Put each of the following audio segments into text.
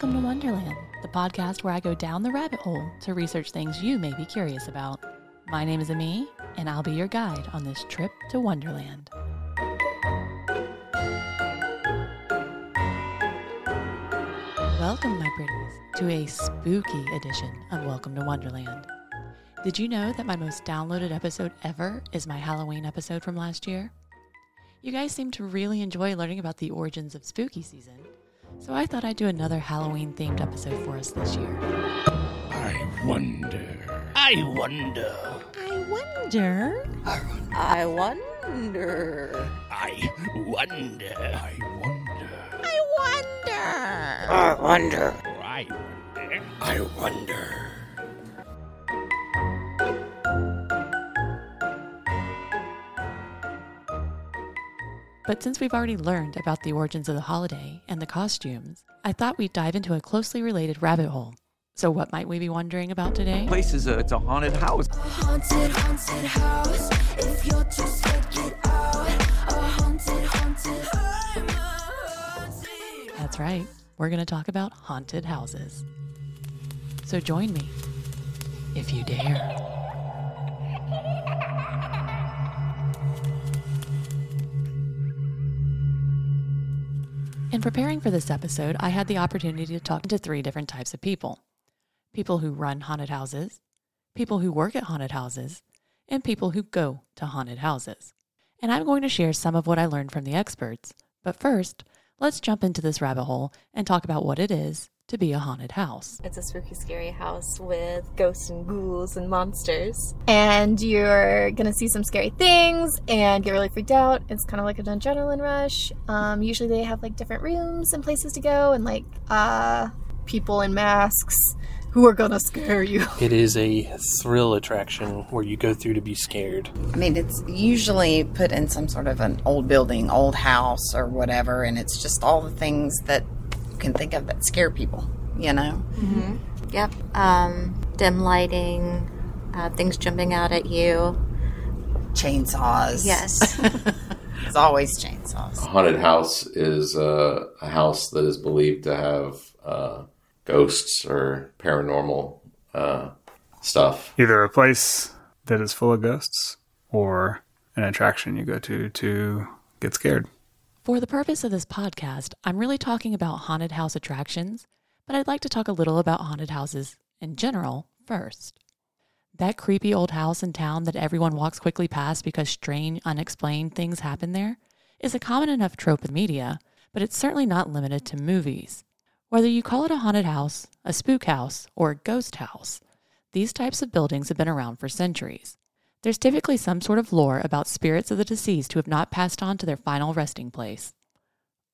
Welcome to Wonderland, the podcast where I go down the rabbit hole to research things you may be curious about. My name is Ami, and I'll be your guide on this trip to Wonderland. Welcome, my pretties, to a spooky edition of Welcome to Wonderland. Did you know that my most downloaded episode ever is my Halloween episode from last year? You guys seem to really enjoy learning about the origins of spooky season, so I thought I'd do another Halloween themed episode for us this year. I wonder. I wonder. I wonder. I wonder. I wonder. I wonder. I wonder. I wonder. I wonder. But since we've already learned about the origins of the holiday and the costumes, I thought we'd dive into a closely related rabbit hole. So, what might we be wondering about today? place is a uh, it's a haunted house. Haunted, haunted house. If you're too scared, get out. A haunted, haunted. I'm haunted. That's right, we're going to talk about haunted houses. So, join me if you dare. In preparing for this episode, I had the opportunity to talk to three different types of people people who run haunted houses, people who work at haunted houses, and people who go to haunted houses. And I'm going to share some of what I learned from the experts. But first, let's jump into this rabbit hole and talk about what it is to be a haunted house. It's a spooky, scary house with ghosts and ghouls and monsters. and you're gonna see some scary things and get really freaked out. It's kind of like an adrenaline rush. Um, usually they have like different rooms and places to go, and like uh, people in masks who are gonna scare you. It is a thrill attraction where you go through to be scared. I mean, it's usually put in some sort of an old building, old house, or whatever, and it's just all the things that you can think of that scare people, you know? Yep. Um, dim lighting, uh, things jumping out at you. Chainsaws. Yes. It's always chainsaws. A haunted house is uh, a house that is believed to have uh, ghosts or paranormal uh, stuff. either a place that is full of ghosts or an attraction you go to to get scared. For the purpose of this podcast, I'm really talking about haunted house attractions, but I'd like to talk a little about haunted houses in general first. That creepy old house in town that everyone walks quickly past because strange, unexplained things happen there is a common enough trope in media, but it's certainly not limited to movies. Whether you call it a haunted house, a spook house, or a ghost house, these types of buildings have been around for centuries. There's typically some sort of lore about spirits of the deceased who have not passed on to their final resting place.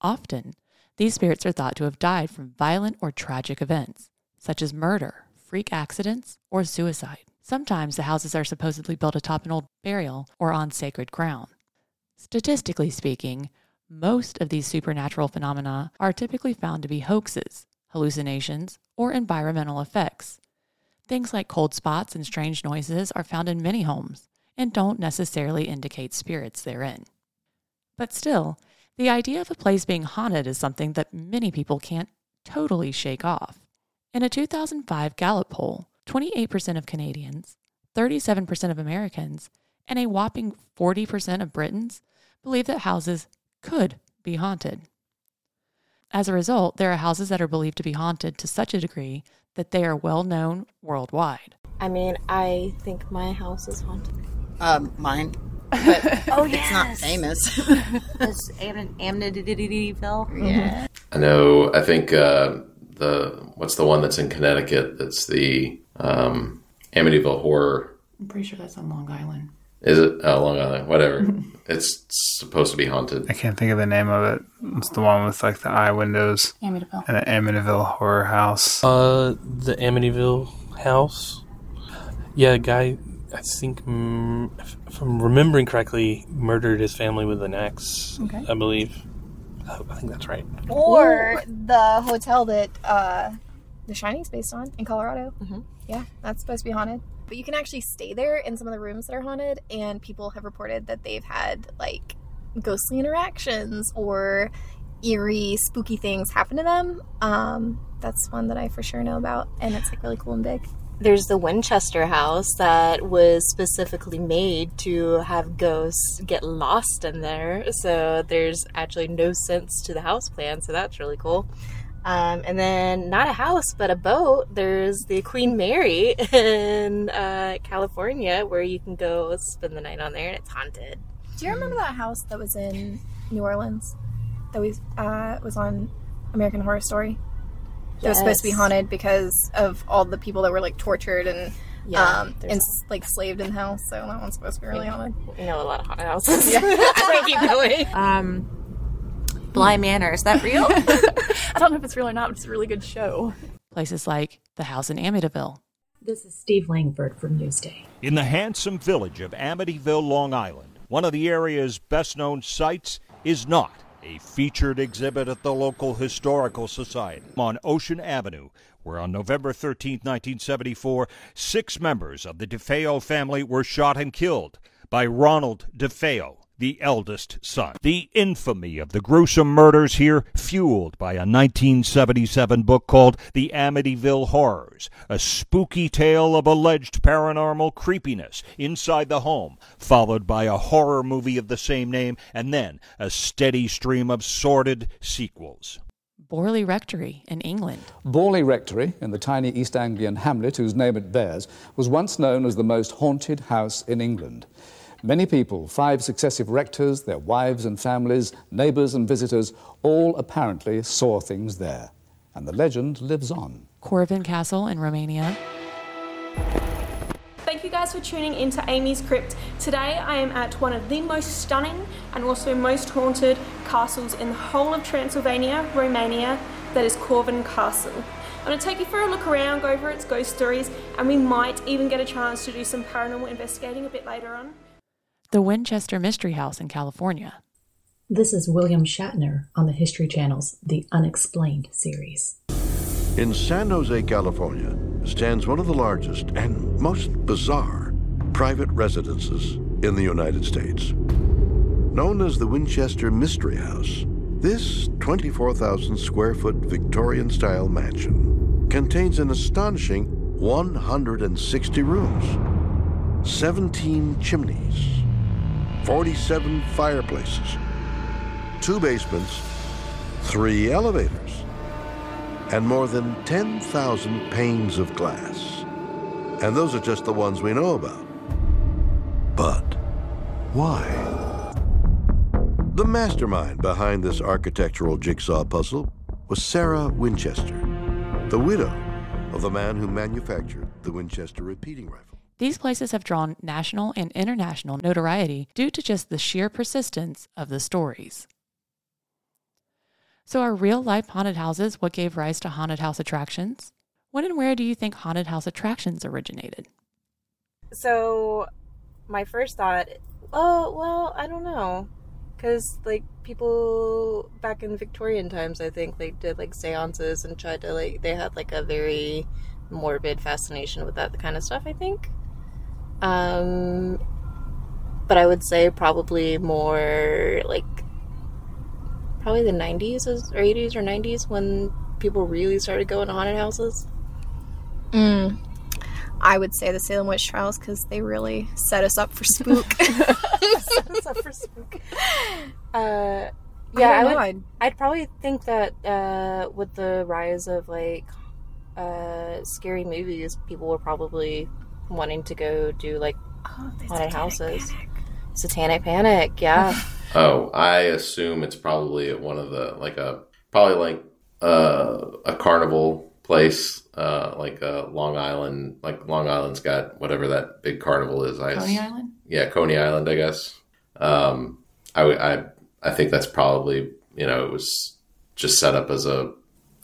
Often, these spirits are thought to have died from violent or tragic events, such as murder, freak accidents, or suicide. Sometimes the houses are supposedly built atop an old burial or on sacred ground. Statistically speaking, most of these supernatural phenomena are typically found to be hoaxes, hallucinations, or environmental effects. Things like cold spots and strange noises are found in many homes and don't necessarily indicate spirits therein. But still, the idea of a place being haunted is something that many people can't totally shake off. In a 2005 Gallup poll, 28% of Canadians, 37% of Americans, and a whopping 40% of Britons believe that houses could be haunted. As a result, there are houses that are believed to be haunted to such a degree that they are well known worldwide. I mean, I think my house is haunted. Um, mine. But Oh, it's not famous. It's Am- Amityville. yeah. I know. I think uh, the what's the one that's in Connecticut? That's the um, Amityville Horror. I'm pretty sure that's on Long Island. Is it? Oh, Long Island. Whatever. it's supposed to be haunted. I can't think of the name of it. It's the one with like the eye windows Amityville. and the Amityville horror house. Uh, the Amityville house. Yeah, a guy, I think, mm, if, if I'm remembering correctly, murdered his family with an axe. Okay. I believe. I I think that's right. Or the hotel that uh, The Shining's based on in Colorado. Mhm. Yeah, that's supposed to be haunted. But you can actually stay there in some of the rooms that are haunted, and people have reported that they've had like ghostly interactions or eerie, spooky things happen to them. Um, that's one that I for sure know about, and it's like really cool and big. There's the Winchester house that was specifically made to have ghosts get lost in there. So there's actually no sense to the house plan. So that's really cool. Um, and then not a house, but a boat. There's the Queen Mary in uh, California where you can go spend the night on there and it's haunted. Do you remember that house that was in New Orleans that we uh, was on American Horror Story? That was supposed to be haunted because of all the people that were like tortured and Yeah, um, there's- and like slaved in the house. So that one's supposed to be really haunted. You know a lot of haunted houses. Yeah. I keep going. Um, Bly Manor, is that real? I don't know if it's real or not, but it's a really good show. Places like the house in Amityville. This is Steve Langford from Newsday. In the handsome village of Amityville, Long Island, one of the area's best known sites is not a featured exhibit at the local historical society on Ocean Avenue, where on November 13, 1974, six members of the DeFeo family were shot and killed by Ronald DeFeo, the eldest son. The infamy of the gruesome murders here fueled by a 1977 book called The Amityville Horrors, a spooky tale of alleged paranormal creepiness inside the home, followed by a horror movie of the same name, and then a steady stream of sordid sequels. Borley Rectory in England. Borley Rectory, in the tiny East Anglian hamlet whose name it bears, was once known as the most haunted house in England. Many people, five successive rectors, their wives and families, neighbours and visitors, all apparently saw things there. And the legend lives on. Corvin Castle in Romania. Thank you guys for tuning into Amy's Crypt. Today I am at one of the most stunning and also most haunted castles in the whole of Transylvania, Romania, that is Corvin Castle. I'm going to take you for a look around, go over its ghost stories, and we might even get a chance to do some paranormal investigating a bit later on. The Winchester Mystery House in California. This is William Shatner on the History Channel's The Unexplained series. In San Jose, California, stands one of the largest and most bizarre private residences in the United States. Known as the Winchester Mystery House, this 24,000 square foot Victorian style mansion contains an astonishing 160 rooms, 17 chimneys, 47 fireplaces, two basements, three elevators, and more than 10,000 panes of glass. And those are just the ones we know about. But why? The mastermind behind this architectural jigsaw puzzle was Sarah Winchester, the widow of the man who manufactured the Winchester repeating rifle. These places have drawn national and international notoriety due to just the sheer persistence of the stories. So, are real life haunted houses what gave rise to haunted house attractions? When and where do you think haunted house attractions originated? So, my first thought, oh, well, I don't know. Because, like, people back in Victorian times, I think, they did, like, seances and tried to, like, they had, like, a very morbid fascination with that kind of stuff, I think. Um, but I would say probably more, like, probably the 90s or 80s or 90s when people really started going to haunted houses. Mm. I would say the Salem witch trials because they really set us up for spook. set us up for spook. Uh, yeah, I, don't would. I'd, I'd- probably think that uh, with the rise of like uh, scary movies, people were probably wanting to go do like haunted houses. Satanic Panic, yeah. Oh, I assume it's probably at one of the like a probably like uh, a carnival place, uh, like uh, Long Island. Like Long Island's got whatever that big carnival is. I Coney Island? Yeah, Coney Island, I guess. Um, I, I I think that's probably you know it was just set up as a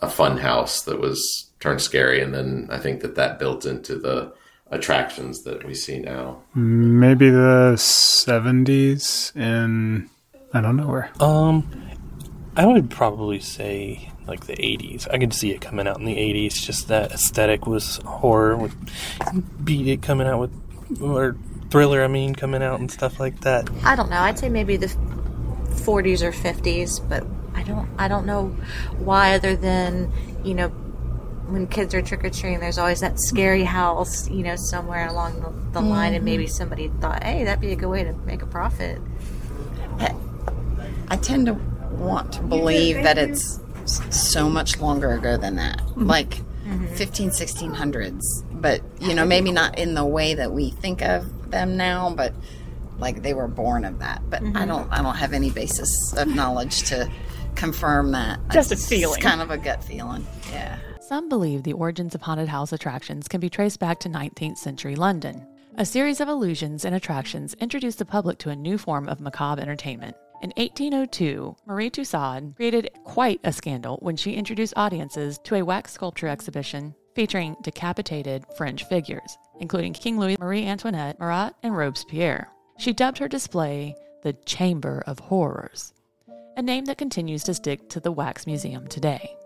a fun house that was turned scary, and then I think that that built into the attractions that we see now. Maybe the 70s in, I don't know where. Um, I would probably say like the 80s. I could see it coming out in the 80s. Just that aesthetic was horror. With beat it coming out with or thriller. I mean, coming out and stuff like that. I don't know. I'd say maybe the 40s or 50s, but I I don't I don't know why other than you know when kids are trick or treating, there's always that scary house you know somewhere along the, the line, and maybe somebody thought, hey, that'd be a good way to make a profit. I tend to want to believe that it's so much longer ago than that, Mm-hmm. like 15, 1600s. But, you know, maybe not in the way that we think of them now, but like they were born of that. But I Mhm. don't, I don't have any basis of knowledge to confirm that. Just a feeling. kind of a gut feeling. Yeah. Some believe the origins of haunted house attractions can be traced back to 19th century London. A series of illusions and attractions introduced the public to a new form of macabre entertainment. In 1802, Marie Tussaud created quite a scandal when she introduced audiences to a wax sculpture exhibition featuring decapitated French figures, including King Louis, Marie Antoinette, Marat, and Robespierre. She dubbed her display the Chamber of Horrors, a name that continues to stick to the Wax Museum today.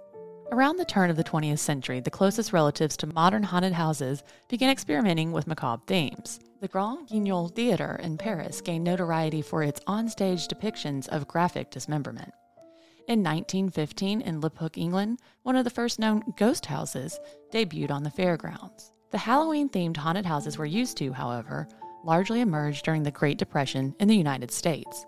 Around the turn of the 20th century, the closest relatives to modern haunted houses began experimenting with macabre themes. The Grand Guignol Theatre in Paris gained notoriety for its onstage depictions of graphic dismemberment. In 1915, in Liphook, England, one of the first known ghost houses debuted on the fairgrounds. The Halloween themed haunted houses we're used to, however, largely emerged during the Great Depression in the United States.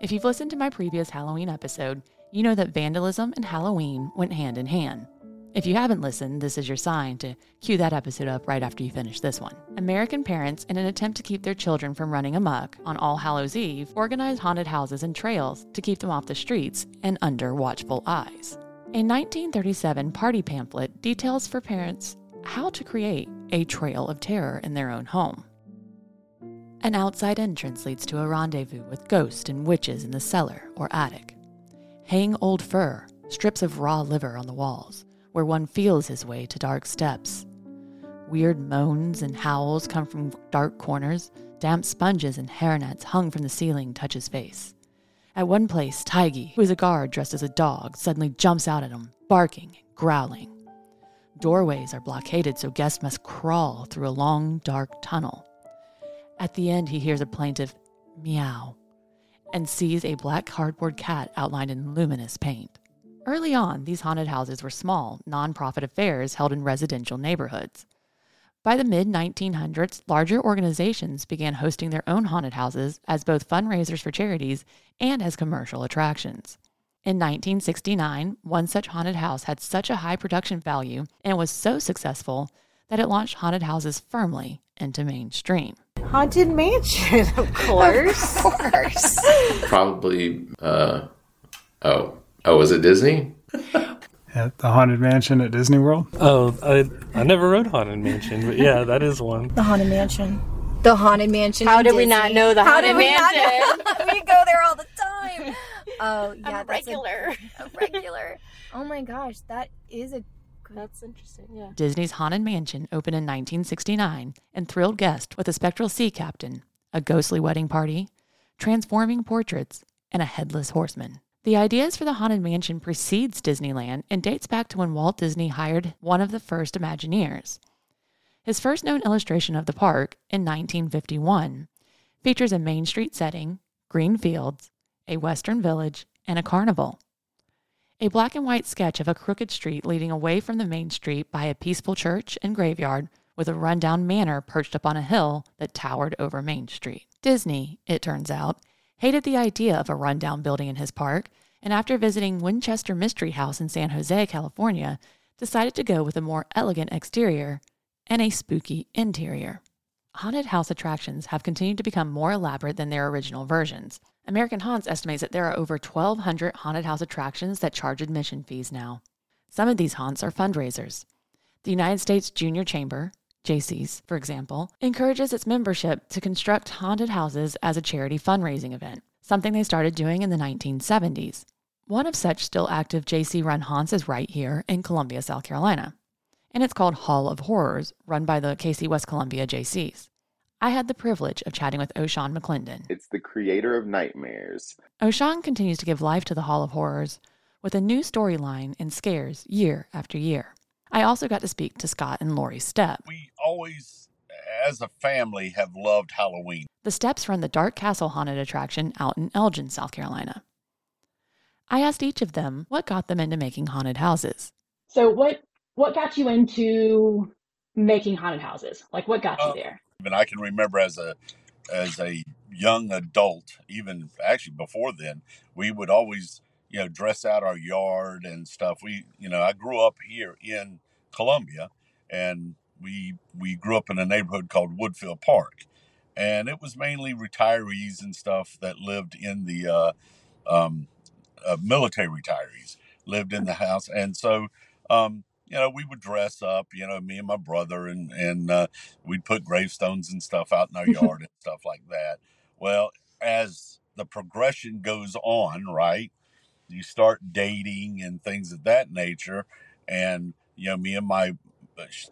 If you've listened to my previous Halloween episode, you know that vandalism and Halloween went hand in hand. If you haven't listened, this is your sign to cue that episode up right after you finish this one. American parents, in an attempt to keep their children from running amok on All Hallows Eve, organized haunted houses and trails to keep them off the streets and under watchful eyes. A 1937 party pamphlet details for parents how to create a trail of terror in their own home. An outside entrance leads to a rendezvous with ghosts and witches in the cellar or attic. Hang old fur, strips of raw liver on the walls, where one feels his way to dark steps. Weird moans and howls come from dark corners. Damp sponges and hairnets hung from the ceiling touch his face. At one place, Tiggy, who is a guard dressed as a dog, suddenly jumps out at him, barking and growling. Doorways are blockaded, so guests must crawl through a long, dark tunnel. At the end, he hears a plaintive meow and sees a black cardboard cat outlined in luminous paint. Early on, these haunted houses were small, nonprofit affairs held in residential neighborhoods. By the mid 1900s, larger organizations began hosting their own haunted houses as both fundraisers for charities and as commercial attractions. In 1969, one such haunted house had such a high production value and was so successful that it launched haunted houses firmly into mainstream. Haunted Mansion, of course. of course. Probably. Uh, oh, oh, was it Disney? At the Haunted Mansion at Disney World. Oh, I I never rode Haunted Mansion, but yeah, that is one. The Haunted Mansion. The Haunted Mansion. How in did we not know the How Haunted did we not Mansion? know? we go there all the time. Oh yeah, I'm a that's regular. A, regular. Oh my gosh, that is a. That's interesting. Yeah. Disney's Haunted Mansion opened in 1969 and thrilled guests with a spectral sea captain, a ghostly wedding party, transforming portraits, and a headless horseman. The ideas for the Haunted Mansion precedes Disneyland and dates back to when Walt Disney hired one of the first Imagineers. His first known illustration of the park, in 1951, features a Main Street setting, green fields, a western village, and a carnival. A black and white sketch of a crooked street leading away from the main street by a peaceful church and graveyard with a rundown manor perched up on a hill that towered over Main Street. Disney, it turns out, hated the idea of a rundown building in his park, and after visiting Winchester Mystery House in San Jose, California, decided to go with a more elegant exterior and a spooky interior. Haunted house attractions have continued to become more elaborate than their original versions. American Haunts estimates that there are over 1,200 haunted house attractions that charge admission fees now. Some of these haunts are fundraisers. The United States Junior Chamber, Jaycees, for example, encourages its membership to construct haunted houses as a charity fundraising event, something they started doing in the 1970s. One of such still active Jaycee run haunts is right here in Columbia, South Carolina. And it's called Hall of Horrors, run by the Cayce West Columbia Jaycees. I had the privilege of chatting with O'Shawn McClendon. It's the creator of nightmares. O'Shawn continues to give life to the Hall of Horrors with a new storyline and scares year after year. I also got to speak to Scott and Lori Stepp. We always, as a family, have loved Halloween. The Stepps run the Dark Castle Haunted attraction out in Elgin, South Carolina. I asked each of them what got them into making haunted houses. So what what got you into making haunted houses? Like what got you uh, there? And I can remember as a as a young adult, even actually before then, we would always you know dress out our yard and stuff. We you know I grew up here in Columbia, and we we grew up in a neighborhood called Woodfield Park, and it was mainly retirees and stuff that lived in the uh, um, uh, military retirees lived in the house, and so um, you know we would dress up, you know, me and my brother, and and uh, we'd put gravestones and stuff out in our yard and stuff like that. Well, as the progression goes on, right, you start dating and things of that nature, and you know, me and my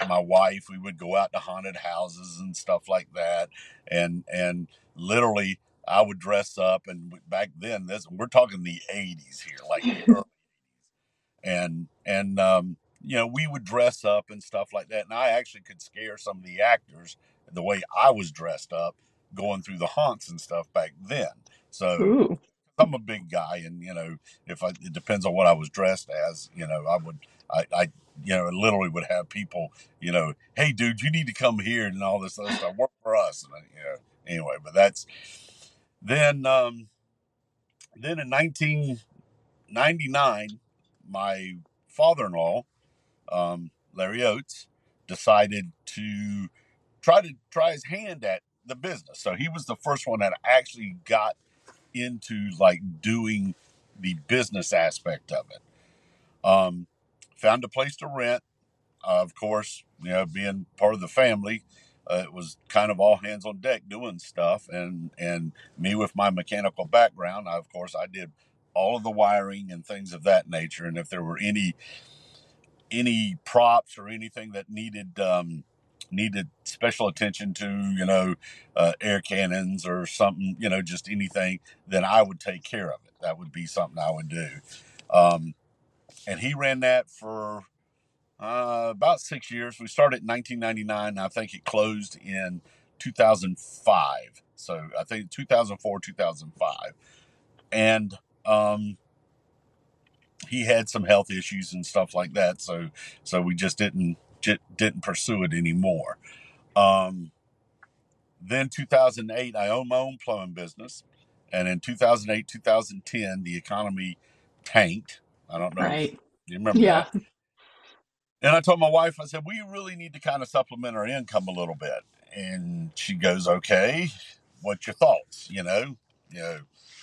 my wife, we would go out to haunted houses and stuff like that, and and literally I would dress up, and back then, this we're talking the '80s here, like and and um, you know we would dress up and stuff like that and i actually could scare some of the actors the way i was dressed up going through the haunts and stuff back then so Ooh. i'm a big guy and you know if i it depends on what i was dressed as you know i would i i you know literally would have people you know hey dude you need to come here and all this other stuff work for us and I, you know anyway but that's then um then in 1999 my father-in-law um, Larry Oates, decided to try to try his hand at the business. So he was the first one that actually got into like doing the business aspect of it. Um, found a place to rent. Uh, of course, you know, being part of the family, uh, it was kind of all hands on deck doing stuff. And and me with my mechanical background, I, of course, I did all of the wiring and things of that nature. And if there were any any props or anything that needed um, needed special attention to, you know, uh, air cannons or something, you know, just anything, then I would take care of it. That would be something I would do. Um, and he ran that for uh, about six years. We started in 1999. I think it closed in 2005. So I think 2004, 2005. And um, he had some health issues and stuff like that. So so we just didn't j- didn't pursue it anymore. Um, then 2008, I owned my own plumbing business, and in 2008, 2010, the economy tanked. I don't know. if Right. you remember Yeah. that? And I told my wife, I said, we really need to kind of supplement our income a little bit. And she goes, okay, what's your thoughts? You know, you know,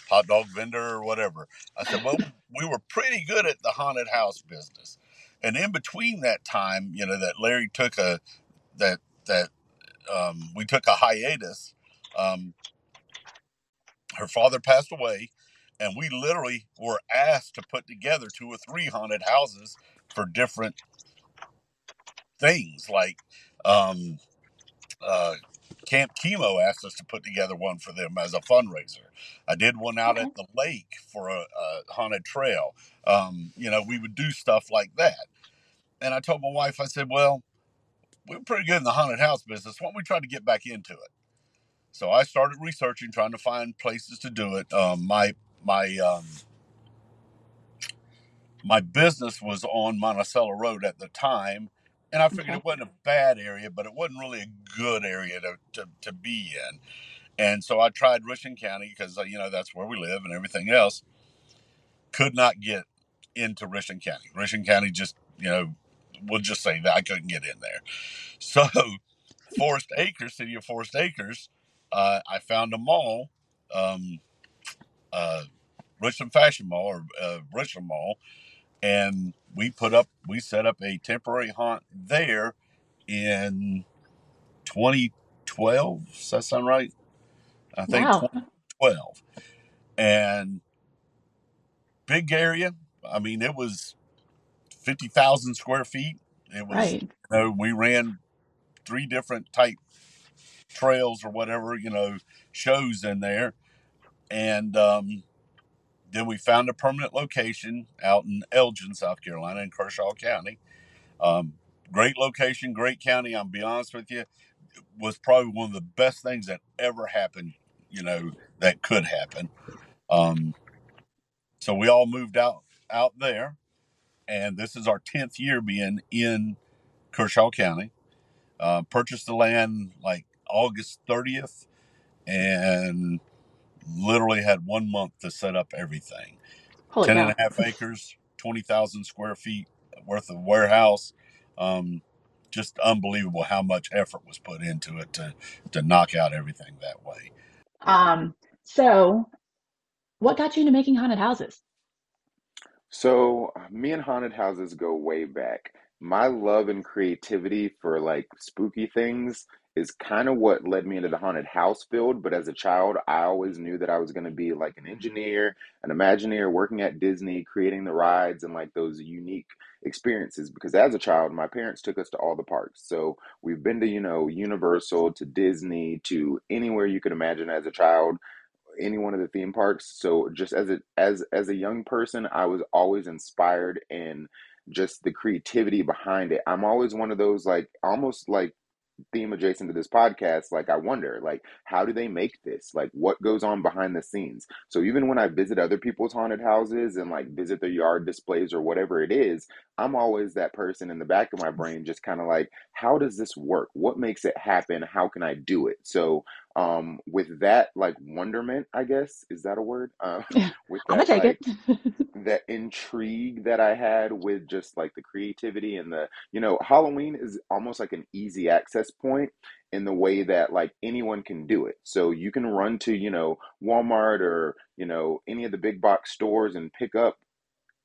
hot dog vendor or whatever. I said, well, we were pretty good at the haunted house business. And in between that time, you know, that Larry took a, that, that, um, we took a hiatus. Um, her father passed away and we literally were asked to put together two or three haunted houses for different things like um, uh, Camp Chemo asked us to put together one for them as a fundraiser. I did one out at the lake for a, a haunted trail. Um, you know, we would do stuff like that. And I told my wife, I said, well, we're pretty good in the haunted house business. Why don't we try to get back into it? So I started researching, trying to find places to do it. Um, my my um, my business was on Monticello Road at the time, and I figured Okay. it wasn't a bad area, but it wasn't really a good area to, to, to be in. And so I tried Richland County because, you know, that's where we live and everything else. Could not get into Richland County. Richland County just, you know, we'll just say that I couldn't get in there. So Forest Acres, City of Forest Acres, uh, I found a mall, um, uh, Richland Fashion Mall or uh, Richland Mall, and we put up, we set up a temporary haunt there in 2012. Does that sound right? I think Wow. 2012. And big area. I mean, it was 50,000 square feet. It was, Right. you know, we ran three different type trails or whatever, you know, shows in there. And um, then we found a permanent location out in Elgin, South Carolina, in Kershaw County. Um, great location, great county. I'll be honest with you, was probably one of the best things that ever happened, you know, that could happen. Um, So we all moved out out there, and this is our tenth year being in Kershaw County. Uh, purchased the land like August thirtieth, and literally had one month to set up everything. Holy Ten and cow. a half acres, twenty thousand square feet worth of warehouse. Um, just unbelievable how much effort was put into it to to knock out everything that way. Um, so what got you into making haunted houses? So, me and haunted houses go way back. My love and creativity for like spooky things is kind of what led me into the haunted house field. But as a child, I always knew that I was going to be like an engineer, an Imagineer, working at Disney, creating the rides and like those unique experiences. Because as a child, my parents took us to all the parks. So, we've been to, you know, Universal, to Disney, to anywhere you could imagine as a child any one of the theme parks. So just as a as as a young person, I was always inspired in just the creativity behind it. I'm always one of those like almost like theme adjacent to this podcast like i wonder like how do they make this? Like what goes on behind the scenes? So even when i visit other people's haunted houses and like visit their yard displays or whatever it is i'm always that person in the back of my brain just kind of like how does this work? What makes it happen? How can i do it? So um with that like wonderment i guess is that a word uh, with I'm gonna that take like it. that intrigue that I had with just like the creativity and the, you know, Halloween is almost like an easy access point in the way that like anyone can do it. So you can run to, you know, Walmart or, you know, any of the big box stores and pick up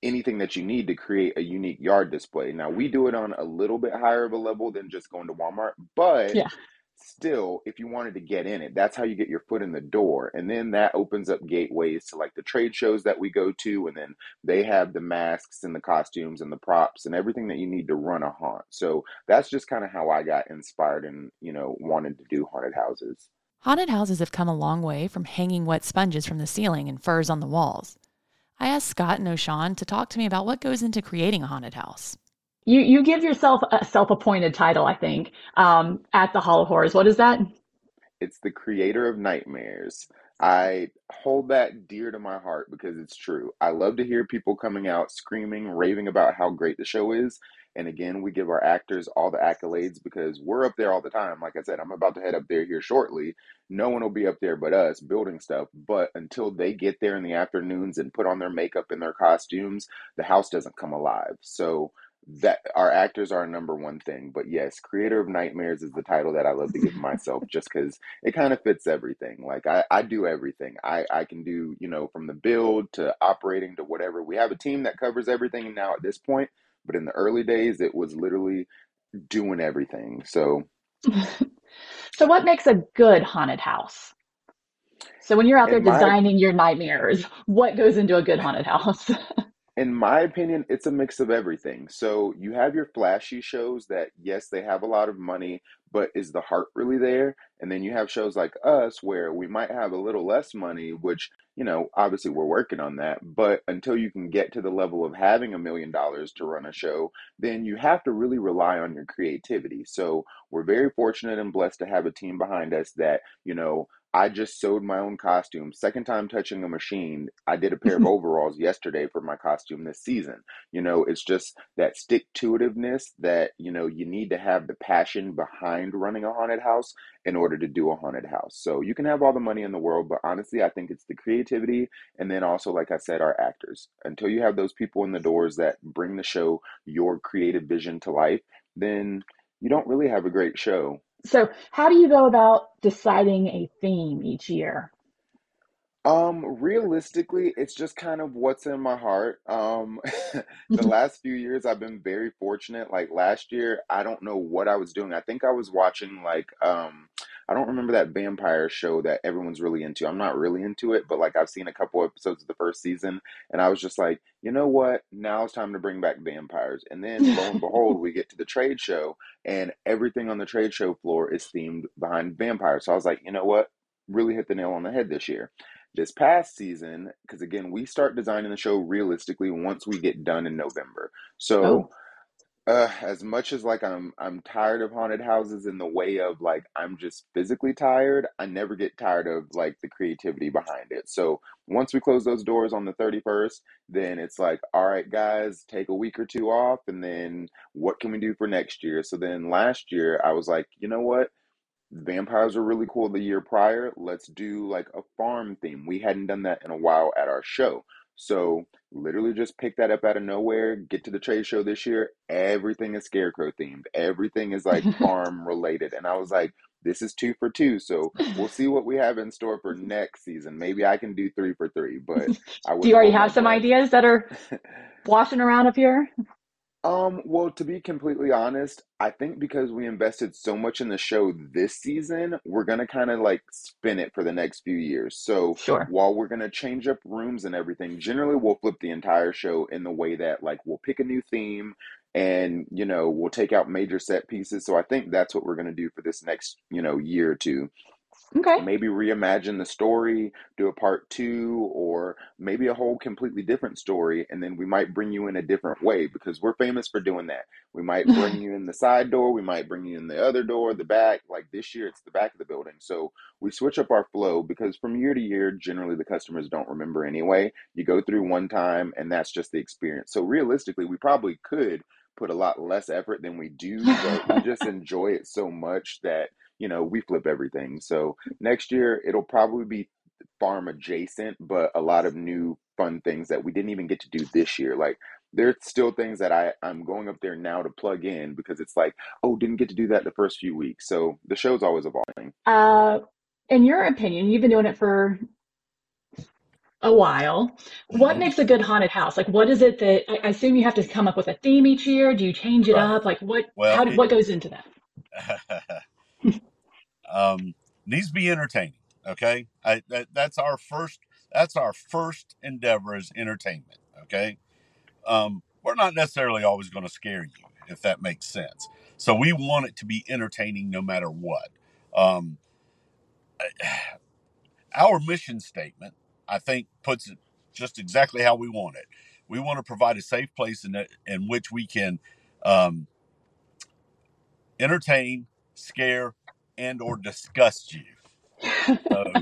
anything that you need to create a unique yard display. Now, we do it on a little bit higher of a level than just going to Walmart, but Yeah. Still, if you wanted to get in it, that's how you get your foot in the door. And then that opens up gateways to like the trade shows that we go to. And then they have the masks and the costumes and the props and everything that you need to run a haunt. So that's just kind of how I got inspired and, you know, wanted to do haunted houses. Haunted houses have come a long way from hanging wet sponges from the ceiling and furs on the walls. I asked Scott and O'Shawn to talk to me about what goes into creating a haunted house. You you give yourself a self-appointed title, I think, um, at the Hall of Horrors. What is that? It's the creator of nightmares. I hold that dear to my heart because it's true. I love to hear people coming out screaming, raving about how great the show is. And again, we give our actors all the accolades because we're up there all the time. Like I said, I'm about to head up there here shortly. No one will be up there but us building stuff. But until they get there in the afternoons and put on their makeup and their costumes, the house doesn't come alive. So that our actors are our number one thing. But yes, creator of nightmares is the title that I love to give myself just because it kind of fits everything. Like I, I do everything. I, I can do, you know, from the build to operating to whatever. We have a team that covers everything now at this point, but in the early days it was literally doing everything. So So what makes a good haunted house? So when you're out there in my designing your nightmares, what goes into a good haunted house? In my opinion, it's a mix of everything. So you have your flashy shows that, yes, they have a lot of money, but is the heart really there? And then you have shows like us where we might have a little less money, which, you know, obviously we're working on that. But until you can get to the level of having a million dollars to run a show, then you have to really rely on your creativity. So we're very fortunate and blessed to have a team behind us that, you know, I just sewed my own costume. Second time touching a machine. I did a pair of overalls yesterday for my costume this season. You know, it's just that stick to itiveness that, you know, you need to have the passion behind running a haunted house in order to do a haunted house. So you can have all the money in the world, but honestly, I think it's the creativity. And then also, like I said, our actors. Until you have those people in the doors that bring the show your creative vision to life, then you don't really have a great show. So how do you go about deciding a theme each year? Um, realistically, it's just kind of what's in my heart. Um, the last few years I've been very fortunate. Like last year, I don't know what I was doing. I think I was watching like um I don't remember that vampire show that everyone's really into. I'm not really into it, but like I've seen a couple episodes of the first season and I was just like, you know what? Now it's time to bring back vampires. And then lo and behold, we get to the trade show and everything on the trade show floor is themed behind vampires. So I was like, you know what? Really hit the nail on the head this year this past season because again we start designing the show realistically once we get done in november so Oh. Uh, as much as like I'm I'm tired of haunted houses in the way of like I'm just physically tired, I never get tired of like the creativity behind it. So once we close those doors on the 31st, then it's like, all right, guys, take a week or two off, and then what can we do for next year? So then last year I was like, you know what? Vampires were really cool the year prior. Let's do like a farm theme. We hadn't done that in a while at our show. So literally just pick that up out of nowhere, get to the trade show this year. Everything is scarecrow themed. Everything is like farm related. And I was like, this is two for two. So we'll see what we have in store for next season. Maybe I can do three for three, but I Do you already have some ideas that are washing around up here? Um, well, to be completely honest, I think because we invested so much in the show this season, we're gonna kind of like spin it for the next few years. So Sure. while we're gonna change up rooms and everything, generally we'll flip the entire show in the way that like we'll pick a new theme and you know we'll take out major set pieces. So I think that's what we're gonna do for this next, you know, year or two. Okay. Maybe reimagine the story, do a part two, or maybe a whole completely different story, and then we might bring you in a different way because we're famous for doing that. We might bring you in the side door, we might bring you in the other door, the back. Like this year, it's the back of the building. So we switch up our flow because from year to year, generally the customers don't remember anyway. You go through one time, and that's just the experience. So realistically, we probably could put a lot less effort than we do, but we just enjoy it so much that you know we flip everything. So next year it'll probably be farm adjacent, but a lot of new fun things that we didn't even get to do this year. Like there's still things that I I'm going up there now to plug in because it's like oh didn't get to do that the first few weeks. So the show's always evolving. Uh, in your opinion, you've been doing it for a while. What makes a good haunted house? Like, what is it that I assume you have to come up with a theme each year? Do you change it Right. up? Like, what? Well, how? it- What goes into that? um, needs to be entertaining. Okay, I, that, that's our first. That's our first endeavor is entertainment. Okay, um, we're not necessarily always going to scare you, if that makes sense. So we want it to be entertaining no matter what. Um, our mission statement, I think, puts it just exactly how we want it. We want to provide a safe place in, that, in which we can um, entertain, scare, and or disgust you. So,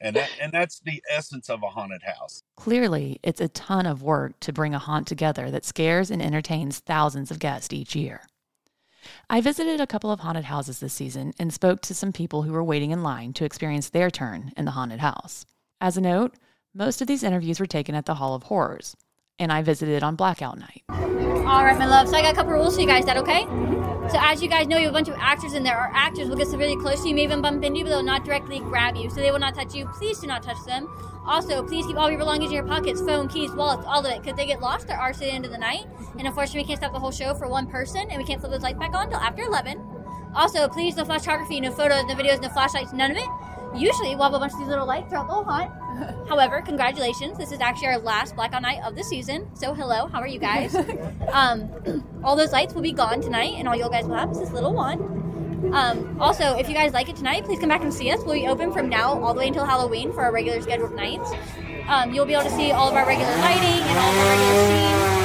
and that, and that's the essence of a haunted house. Clearly, it's a ton of work to bring a haunt together that scares and entertains thousands of guests each year. I visited a couple of haunted houses this season and spoke to some people who were waiting in line to experience their turn in the haunted house. As a note, most of these interviews were taken at the Hall of Horrors, and I visited on blackout night. All right, my love. So I got a couple rules for you guys. Is that okay? Mm-hmm. So as you guys know, you have a bunch of actors in there. Our actors will get really close to you, may even bump into you, but they'll not directly grab you. So they will not touch you. Please do not touch them. Also, please keep all your belongings in your pockets, phone, keys, wallets, all of it. Because they get lost, there are at the end of the night. And unfortunately, we can't stop the whole show for one person, and we can't flip those lights back on until after 11. Also, please, no photography, no photos, no videos, no flashlights, none of it. Usually, we'll have a bunch of these little lights throughout the whole haunt. However, congratulations. This is actually our last blackout night of the season. So, hello, how are you guys? um, all those lights will be gone tonight, and all you guys will have is this little wand. Um, also, if you guys like it tonight, please come back and see us. We'll be open from now all the way until Halloween for our regular scheduled nights. Um, you'll be able to see all of our regular lighting and all of our regular scenes.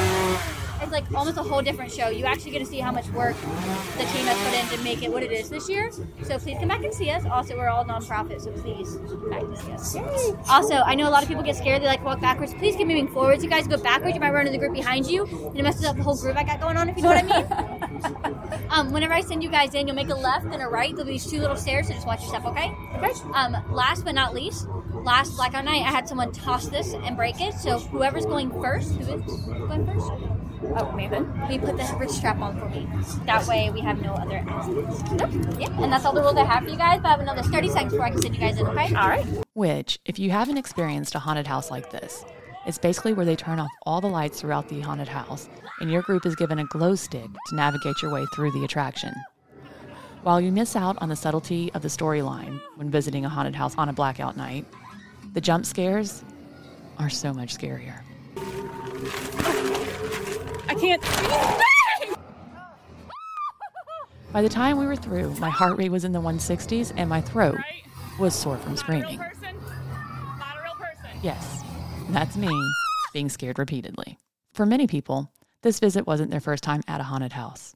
It's like almost a whole different show. You actually get to see how much work the team has put in to make it what it is this year. So please come back and see us. Also, we're all nonprofit, so please come back and see us. Also, I know a lot of people get scared. They like walk backwards. Please keep moving forwards. You guys go backwards, you might run into the group behind you, and it messes up the whole groove I got going on. If you know what I mean. Um, whenever I send you guys in, you'll make a left and a right. There'll be these two little stairs, so just watch your step, okay? Okay. Um, last but not least, last blackout night, I had someone toss this and break it. So whoever's going first, who is going first? Oh, Nathan. We put the wrist strap on for me. That way we have no other accidents. Nope. Yeah, and that's all the rules I have for you guys. But I have another 30 seconds before I can send you guys in, okay? All right. Which, if you haven't experienced a haunted house like this, it's basically where they turn off all the lights throughout the haunted house, and your group is given a glow stick to navigate your way through the attraction. While you miss out on the subtlety of the storyline when visiting a haunted house on a blackout night, the jump scares are so much scarier. I can't. By the time we were through, my heart rate was in the 160s and my throat was sore from screaming. Yes, that's me being scared repeatedly. For many people, this visit wasn't their first time at a haunted house.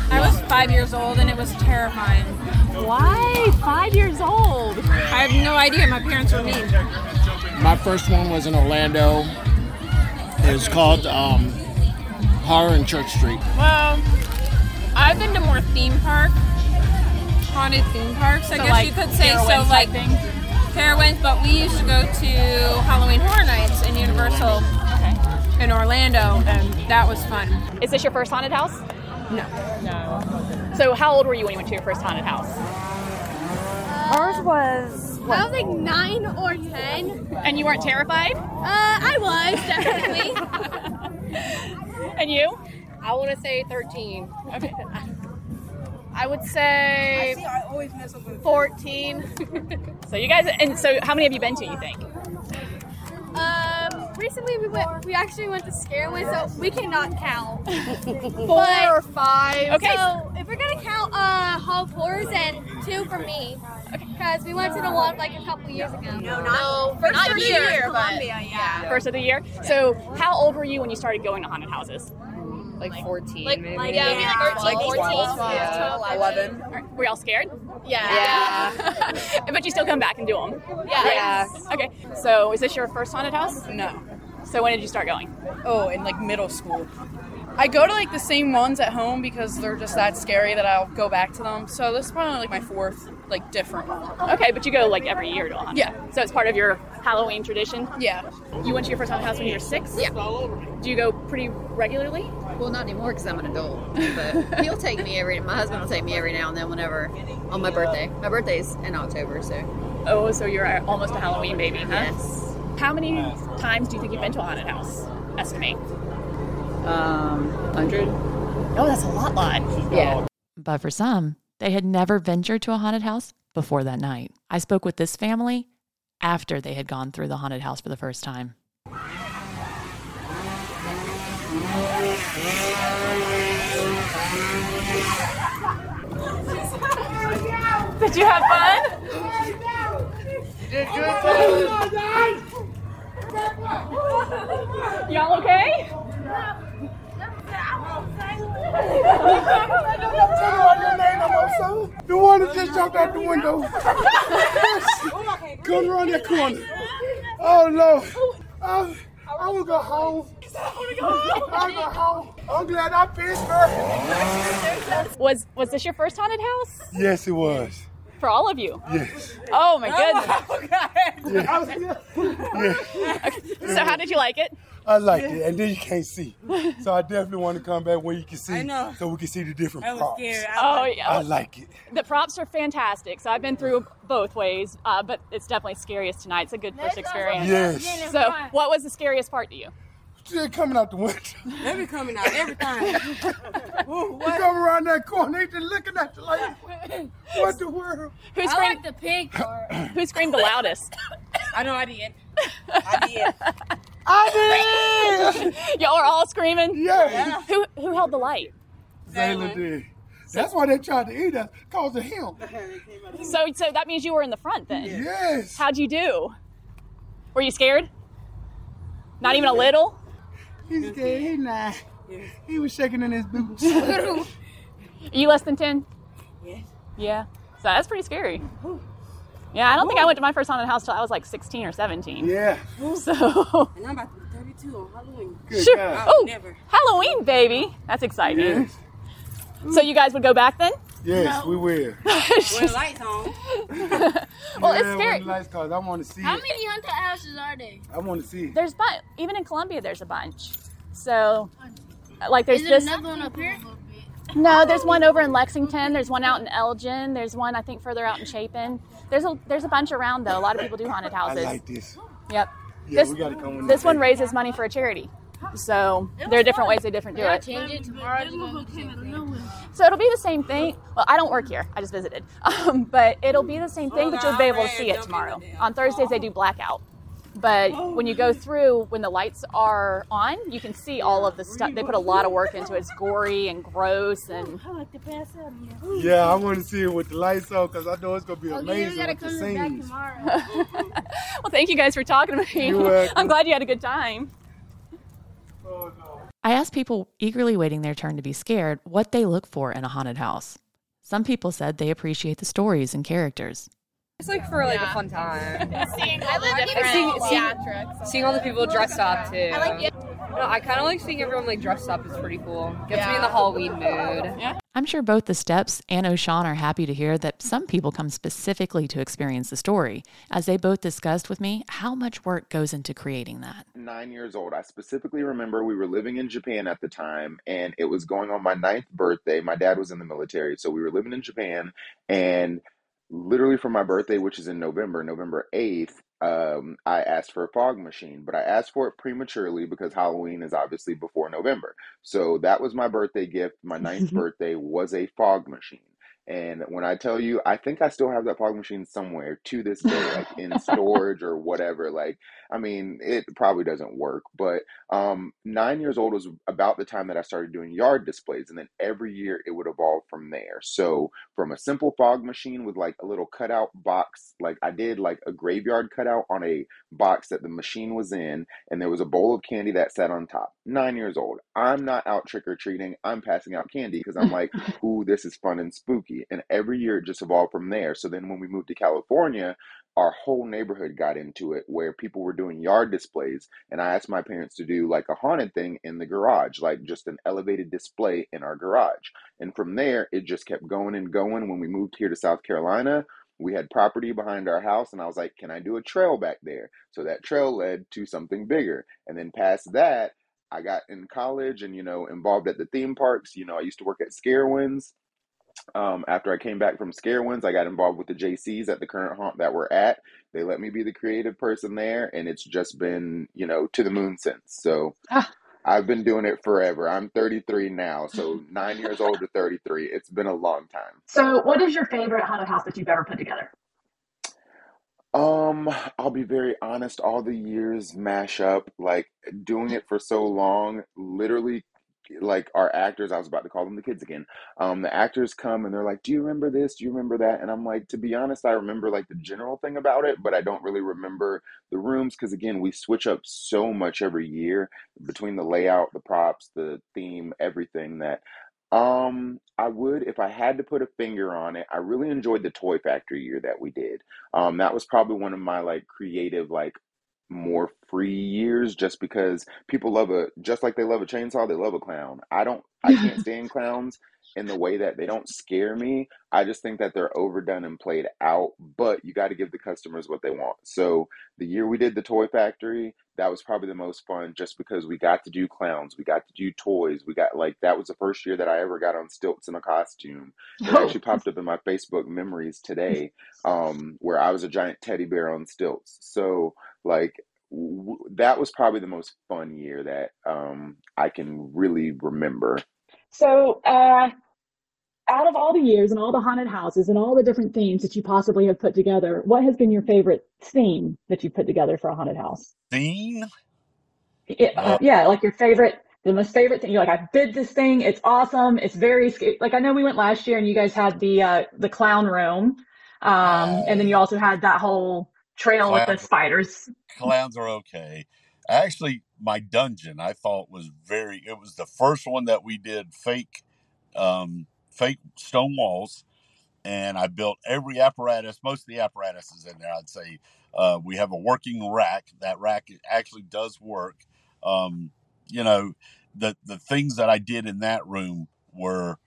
I was five years old and it was terrifying. Why? Five years old? I have no idea. My parents were mean. My first one was in Orlando. It was called um, Horror in Church Street. Well, I've been to more theme park, haunted theme parks, I So, guess like, you could say. So Carowinds like type thing? Carowinds, but we used to go to Halloween Horror Nights in Universal in Orlando, and that was fun. Is this your first haunted house? No. No. So how old were you when you went to your first haunted house? Ours was. I was like nine or ten. And you weren't terrified? Uh, I was definitely. And you? I want to say 13. Okay. I would say I always mess up with 14. So you guys, and so how many have you been to? You think? um, recently we went. We actually went to Scareway, so we cannot count. Four or five. Okay. So if we're gonna count uh Hall of Horrors, then two for me. Because we went to the one like a couple years ago. No, not- first not of the year, year, but- Columbia, yeah. First of the year. So how old were you when you started going to haunted houses? Like 14, Like- maybe. like- yeah, maybe like 13, 14, yeah, 12, 11. Were y'all scared? Yeah. Yeah. but you still come back and do them? Yeah. Okay. So is this your first haunted house? No. So when did you start going? Oh, in like middle school. I go to like the same ones at home because they're just that scary that I'll go back to them. So this is probably like my fourth, like different one. Okay, but you go like every year to a haunted house. Yeah. So it's part of your Halloween tradition? Yeah. You went to your first haunted house when you were six? Yeah. Do you go pretty regularly? Well, not anymore because I'm an adult. But he'll take me every. My husband will take me every now and then, whenever on my birthday. My birthday's in October, so. Oh, so you're almost a Halloween baby, huh? Yes. How many times do you think you've been to a haunted house? Estimate. Um, hundred. Oh, that's a lot, lot. Yeah. But for some, they had never ventured to a haunted house before that night. I spoke with this family after they had gone through the haunted house for the first time. Did you have fun? Y'all okay? The one that just jumped out the window. Come around that corner. Oh no. I, I want to go home. I want to go home. I'm glad I pissed her. Was was this your first haunted house? Yes, it was. For all of you? Yes. Oh my goodness. Yes. So how did you like it? I liked it, and then you can't see. So I definitely want to come back where you can see, I know. so we can see the different I was props. scared. I Oh, yeah. I like it. The props are fantastic. So I've been through both ways, uh, but it's definitely scariest tonight. It's a good first experience. Yes. So what was the scariest part to you? They're coming out the window. They be coming out every time. You come around that corner, they just looking at you like, what the world? Who screamed like the pig part. Who screamed the loudest? I know I did. I did. I did. Y'all are all screaming. Yeah. Who who held the light? Zayla did. That's why they tried to eat us, cause of him. So so that means you were in the front then. Yes. How'd you do? Were you scared? Not even a little. He's scared. He not. He was shaking in his boots. Are you less than ten? Yes. Yeah. So that's pretty scary. Yeah, I don't think I went to my first haunted house till I was like 16 or 17. Yeah. So. And I'm about to be 32 on Halloween. Sure. I Oh, never. Halloween, baby. That's exciting. Yes. So you guys would go back then? Yes, we will. When the lights on. Well, it's scary. When the lights cause I want to see How it. many haunted houses are there? I want to see it. There's but even in Columbia, there's a bunch. So, like, there's Is there this. another one up here? No, there's one over in Lexington. There's one out in Elgin. There's one I think further out in Chapin. There's a there's a bunch around though. A lot of people do haunted houses. I houses. like this. Yep. Yeah, this we gotta come with this this one thing. raises money for a charity. So there are different ways they different do it. change it tomorrow? It's gonna be different. So it'll be the same thing. Well, I don't work here. I just visited. Um, but it'll be the same thing, but you'll be able to see it tomorrow. On Thursdays they do blackout. But oh. when you go through, when the lights are on, you can see all of the stuff. They put a lot of work into it. It's gory and gross and I like to pass out here. Yeah, I want to see it with the lights on because I know it's gonna be oh, Okay, amazing we gotta with the come back tomorrow. well, thank you guys for talking to me. I'm glad you had a good time. Oh, I asked people eagerly waiting their turn to be scared what they look for in a haunted house. Some people said they appreciate the stories and characters. It's like for like a fun time. seeing all the And different seeing, seeing, seeing all the people dressed up too. I like No, I kind of like seeing everyone like dressed up. It's pretty cool. Gets me in the Halloween mood. Yeah. I'm sure both the Stepps and O'Shawn are happy to hear that some people come specifically to experience the story, as they both discussed with me how much work goes into creating that. nine years old. I specifically remember we were living in Japan at the time, and it was going on my ninth birthday. My dad was in the military, so we were living in Japan, and literally for my birthday, which is in November, November 8th, um, I asked for a fog machine, but I asked for it prematurely because Halloween is obviously before November. So that was my birthday gift. My ninth birthday was a fog machine. And when I tell you, I think I still have that fog machine somewhere to this day, like in storage or whatever. Like, I mean, it probably doesn't work, but um, nine years old was about the time that I started doing yard displays, and then every year it would evolve from there. So, from a simple fog machine with like a little cutout box, like I did like a graveyard cutout on a box that the machine was in, and there was a bowl of candy that sat on top. Nine years old. I'm not out trick or treating, I'm passing out candy because I'm like, ooh, this is fun and spooky. And every year it just evolved from there. So, then when we moved to California, our whole neighborhood got into it where people were doing yard displays and i asked my parents to do like a haunted thing in the garage like just an elevated display in our garage. And from there it just kept going and going. When we moved here to south carolina we had property behind our house and i was like can i do a trail back there? So that trail led to something bigger. And then past that i got in college and you know involved at the theme parks. You know i used to work at SCarowinds um, after I came back from Scare SCarowinds, I got involved with the Jaycees at the current haunt that we're at. They let me be the creative person there, and it's just been, you know, to the moon since. So I've been doing it forever. I'm 33 now, so nine years old to 33. It's been a long time. So, what is your favorite haunted house that you've ever put together? Um, I'll be very honest, all the years mash up. Like doing it for so long, literally like our actors, I was about to call them the kids again. Um, the actors come and they're like, "Do you remember this? Do you remember that?" And I'm like, to be honest, I remember like the general thing about it, but I don't really remember the rooms because again, we switch up so much every year between the layout, the props, the theme, everything that um, I would if I had to put a finger on it. I really enjoyed the Toy Factory year that we did. Um, that was probably one of my like creative, like more free years, just because people love a just like they love a chainsaw, they love a clown. I don't, I can't stand clowns in the way that they don't scare me. I just think that they're overdone and played out. But you got to give the customers what they want. So the year we did the Toy Factory, that was probably the most fun just because we got to do clowns, we got to do toys, we got like that was the first year that I ever got on stilts in a costume. It Oh. actually popped up in my Facebook memories today, um, where I was a giant teddy bear on stilts. So like w- that was probably the most fun year that um, I can really remember. So, uh, out of all the years and all the haunted houses and all the different themes that you possibly have put together, what has been your favorite theme that you put together for a haunted house? Theme? Yeah, uh, yeah, like your favorite, the most favorite thing. You're like, I did this thing. It's awesome. It's very sca- like I know we went last year and you guys had the uh, the clown room, um, and then you also had that whole trail with the spiders. clowns are okay. Actually, my dungeon I thought was very. It was the first one that we did fake, um, fake stone walls, and I built every apparatus. Most of the apparatuses in there, I'd say. Uh, we have a working rack. That rack actually does work. Um, you know, the the things that I did in that room were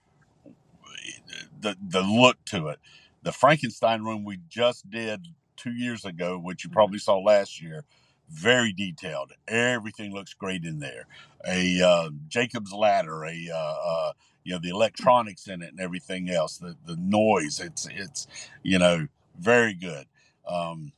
the the look to it. The Frankenstein room we just did two years ago, which you probably saw last year, very detailed. Everything looks great in there. A uh, Jacob's ladder, a uh, uh, you know the electronics in it and everything else, the the noise. It's it's you know very good. Um,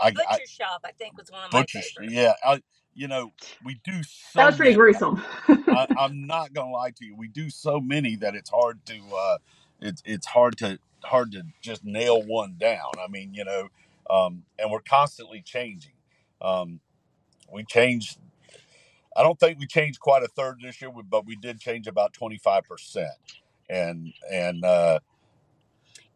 I, Butcher I Shop, I think, was one of my butcher, favorites. yeah. I, you know, we do so That was pretty many. gruesome. I, I'm not gonna lie to you. We do so many that it's hard to uh, it's it's hard to hard to just nail one down. I mean, you know, um, and we're constantly changing. Um, we changed. I don't think we changed quite a third this year, but we did change about twenty five percent. And and uh,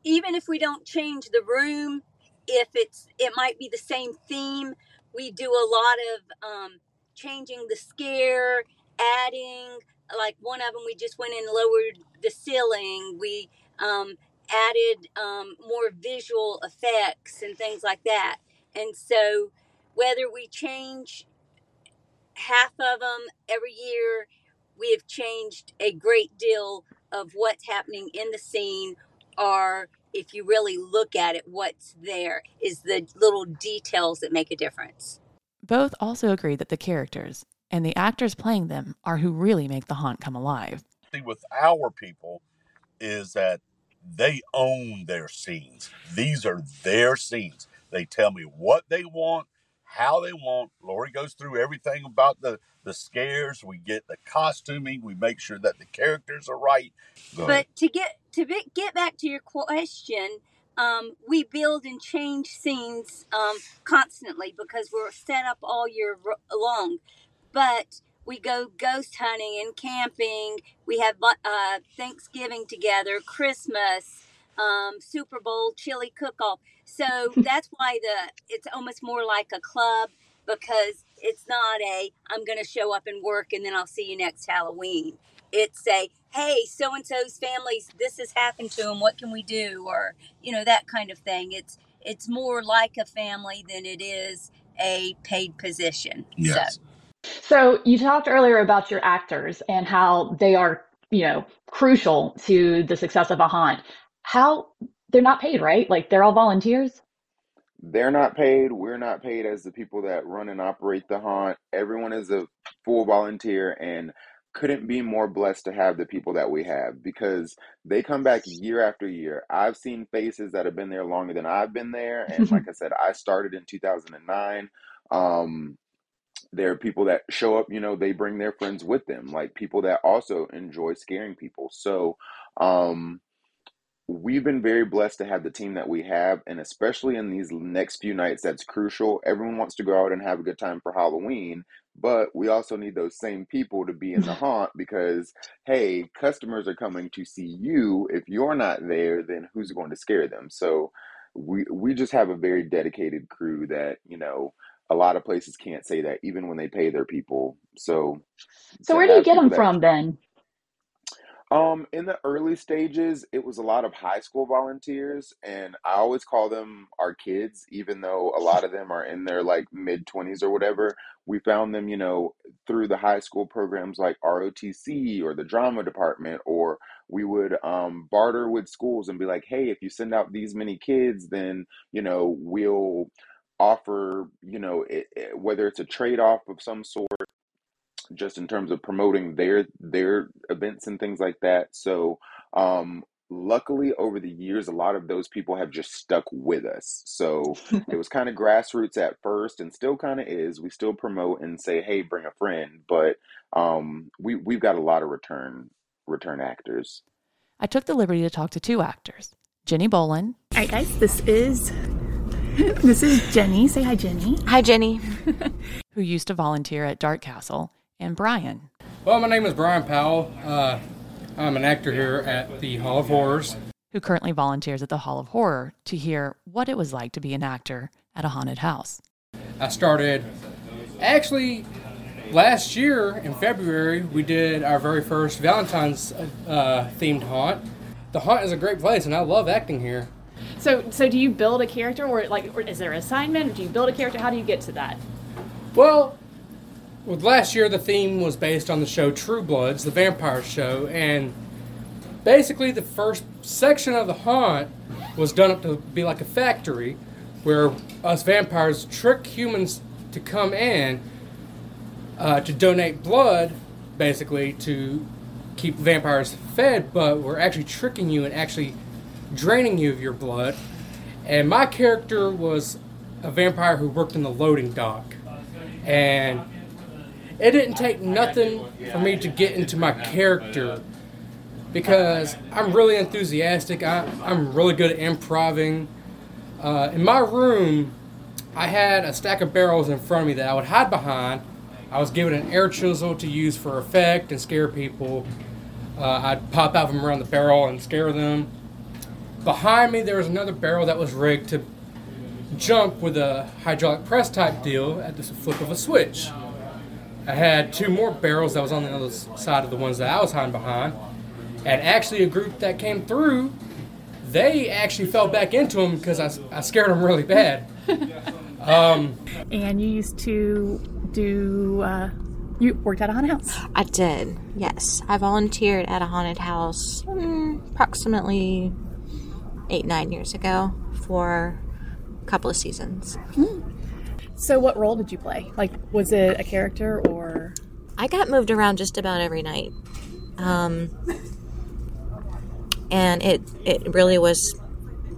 Even if we don't change the room, if it's it might be the same theme, we do a lot of um, changing the scare adding like one of them we just went and lowered the ceiling we um, added um, more visual effects and things like that and so whether we change half of them every year we have changed a great deal of what's happening in the scene or if you really look at it what's there is the little details that make a difference Both also agree that the characters and the actors playing them are who really make the haunt come alive. See, with our people, is that they own their scenes. These are their scenes. They tell me what they want, how they want. Lori goes through everything about the the scares. We get the costuming. We make sure that the characters are right. But to get to be, get back to your question, um, we build and change scenes um, constantly because we're set up all year long. But we go ghost hunting and camping. We have uh, Thanksgiving together, Christmas, um, Super Bowl, chili cook-off. So that's why the it's almost more like a club because it's not a I'm going to show up and work and then I'll see you next Halloween. It's a hey, so and so's families, this has happened to them. What can we do? Or you know that kind of thing. It's it's more like a family than it is a paid position. Yes. So you talked earlier about your actors and how they are, you know, crucial to the success of a haunt. How they're not paid, right? Like they're all volunteers. They're not paid. We're not paid as the people that run and operate the haunt. Everyone is a full volunteer and couldn't be more blessed to have the people that we have because they come back year after year. I've seen faces that have been there longer than I've been there. And like I said, I started in 2009. Um, there are people that show up, you know, they bring their friends with them, like people that also enjoy scaring people. So, um, we've been very blessed to have the team that we have, and especially in these next few nights, that's crucial. Everyone wants to go out and have a good time for Halloween, but we also need those same people to be in the haunt because, hey, customers are coming to see you. If you're not there, then who's going to scare them? So we we just have a very dedicated crew that you know a lot of places can't say that even when they pay their people. So So where do you get them from then? um, in the early stages, it was a lot of high school volunteers, and I always call them our kids, even though a lot of them are in their like mid 20s or whatever. We found them, you know, through the high school programs like ROTC or the drama department, or we would um, barter with schools and be like, hey, if you send out these many kids, then, you know, we'll offer, you know, it, it, whether it's a trade off of some sort just in terms of promoting their their events and things like that. So um luckily over the years a lot of those people have just stuck with us. So it was kind of grassroots at first and still kind of is. We still promote and say, "Hey, bring a friend," but um we we've got a lot of return return actors. I took the liberty to talk to two actors Jenny Boland. All right, guys, this is this is Jenny. Say hi, Jenny. Hi, Jenny. who used to volunteer at Dark Castle, and Brian. Well, my name is Brian Powell. Uh, I'm an actor here at the Hall of Horrors. Who currently volunteers at the Hall of Horror to hear what it was like to be an actor at a haunted house. I started actually last year in February. We did our very first Valentine's uh, themed haunt. The haunt is a great place, and I love acting here. So, so do you build a character, or like, or is there an assignment? Or Do you build a character? How do you get to that? Well, with last year, the theme was based on the show True Bloods, the vampire show, and basically the first section of the haunt was done up to be like a factory where us vampires trick humans to come in uh, to donate blood, basically to keep vampires fed, but we're actually tricking you and actually draining you of your blood. And my character was a vampire who worked in the loading dock. And it didn't take nothing for me to get into my character because I'm really enthusiastic. I, I'm really good at improving. Uh, in my room, I had a stack of barrels in front of me that I would hide behind. I was given an air chisel to use for effect and scare people. Uh, I'd pop out from around the barrel and scare them. Behind me, there was another barrel that was rigged to jump with a hydraulic press type deal at the flip of a switch. I had two more barrels that was on the other side of the ones that I was hiding behind. And actually, a group that came through, they actually fell back into them because I, I scared them really bad. um, And you used to do, uh, you worked at a haunted house. I did, yes. I volunteered at a haunted house mm, approximately eight, nine years ago for a couple of seasons. So, what role did you play? Like, was it a character or? I got moved around just about every night. Um, and it, it really was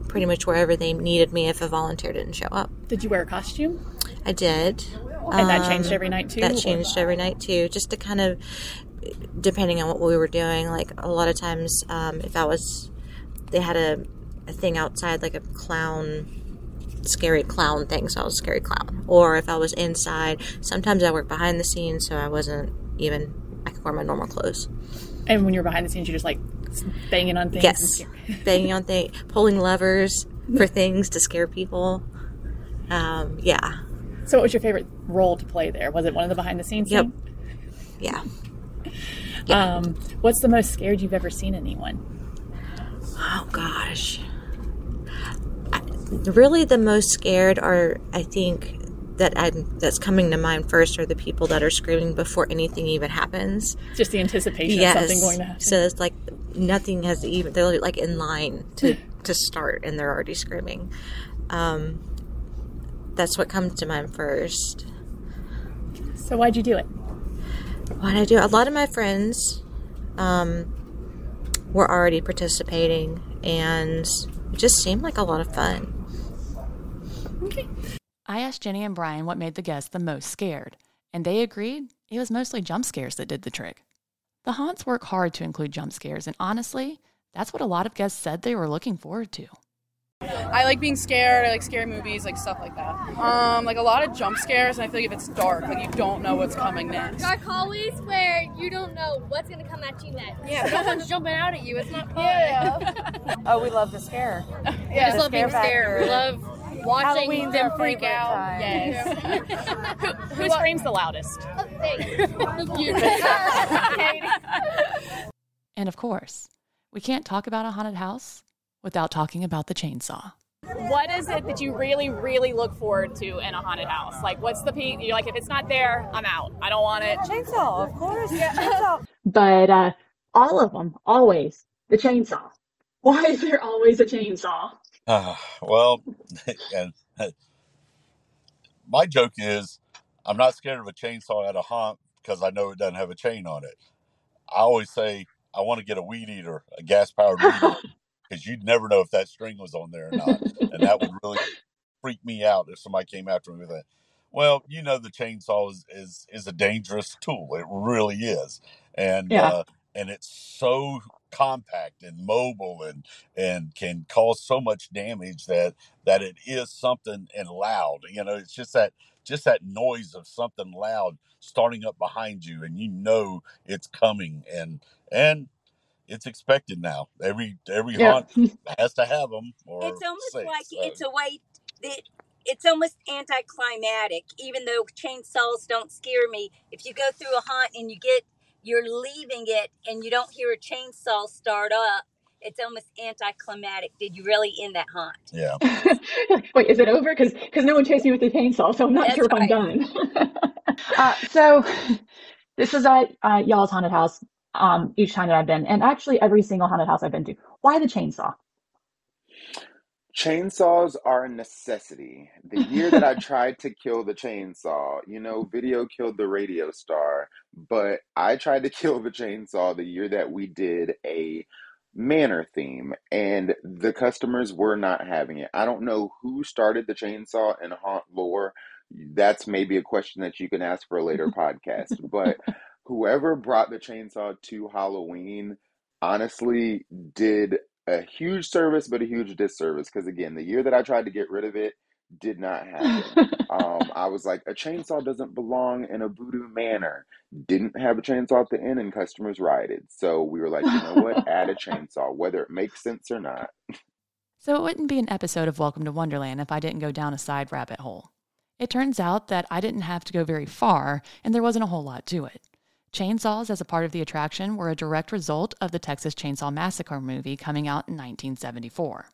pretty much wherever they needed me if a volunteer didn't show up. Did you wear a costume? I did. And that changed Um, every night too? That changed every night too, just to kind of, depending on what we were doing. Like a lot of times, um, if I was, they had a, a thing outside, like a clown, scary clown thing, so I was a scary clown. Or if I was inside, sometimes I worked behind the scenes, so I wasn't even, I could wear my normal clothes. And when you're behind the scenes, you're just like banging on things. Yes, banging on things, pulling levers for things to scare people. Um, yeah. So, what was your favorite role to play there? Was it one of the behind the scenes? Yep. scene? Yeah. Um, what's the most scared you've ever seen anyone? Oh gosh. Really, the most scared are, I think, that I'm, that's coming to mind first are the people that are screaming before anything even happens. Just the anticipation yes. of something going to happen. So it's like nothing has even. They're like in line to to start, and they're already screaming. Um, that's what comes to mind first. So why'd you do it? Why'd I do it? A lot of my friends um, were already participating, and it just seemed like a lot of fun. I asked Jenny and Brian what made the guests the most scared, and they agreed it was mostly jump scares that did the trick. The haunts work hard to include jump scares, and honestly, that's what a lot of guests said they were looking forward to. I like being scared. I like scary movies, like stuff like that. Um, like a lot of jump scares, and I feel like if it's dark, like you don't know what's coming next. Dark hallways where you don't know what's gonna come at you next. Yeah, no one's jumping out at you. It's not fun. Yeah. Oh, we love the scare. Yeah, The just love being scared. We love watching Halloween's them freak out. time. Yes. Who screams the loudest? You. And of course, we can't talk about a haunted house without talking about the chainsaw. What is it that you really, really look forward to in a haunted house? Like, what's the peak? You're like, if it's not there, I'm out. I don't want it. Chainsaw, of course. Chainsaw. But uh, all of them, always the chainsaw. Why is there always a chainsaw? Uh, well, and my joke is I'm not scared of a chainsaw at a haunt because I know it doesn't have a chain on it. I always say I want to get a weed eater, a gas powered weed eater, because you'd never know if that string was on there or not. And that would really freak me out if somebody came after me with that. Well, you know, the chainsaw is, is, is a dangerous tool. It really is. And, Yeah. uh, and it's so compact and mobile and and can cause so much damage that that it is something and loud you know it's just that just that noise of something loud starting up behind you and you know it's coming and and it's expected now every every Yeah. haunt has to have them or it's almost safe, like so. it's a way that it's almost anticlimactic even though chainsaws don't scare me if you go through a haunt and you get you're leaving it and you don't hear a chainsaw start up it's almost anticlimactic did you really end that haunt yeah Wait, is it over? Because because no one chased me with the chainsaw, so I'm not That's sure if I'm done. uh, so this is at uh, y'all's haunted house um, each time that I've been, and actually every single haunted house I've been to. Why the chainsaw? Chainsaws are a necessity. The year that I tried to kill the chainsaw, you know, video killed the radio star, but I tried to kill the chainsaw the year that we did a manor theme, and the customers were not having it. I don't know who started the chainsaw in haunt lore. That's maybe a question that you can ask for a later podcast, but whoever brought the chainsaw to Halloween honestly did a huge service, but a huge disservice. Because again, the year that I tried to get rid of it did not happen. um, I was like, a chainsaw doesn't belong in a voodoo manor. Didn't have a chainsaw at the end, and customers rioted. So we were like, you know what? Add a chainsaw, whether it makes sense or not. So it wouldn't be an episode of Welcome to Wonderland if I didn't go down a side rabbit hole. It turns out that I didn't have to go very far, and there wasn't a whole lot to it. Chainsaws as a part of the attraction were a direct result of the Texas Chainsaw Massacre movie coming out in 1974.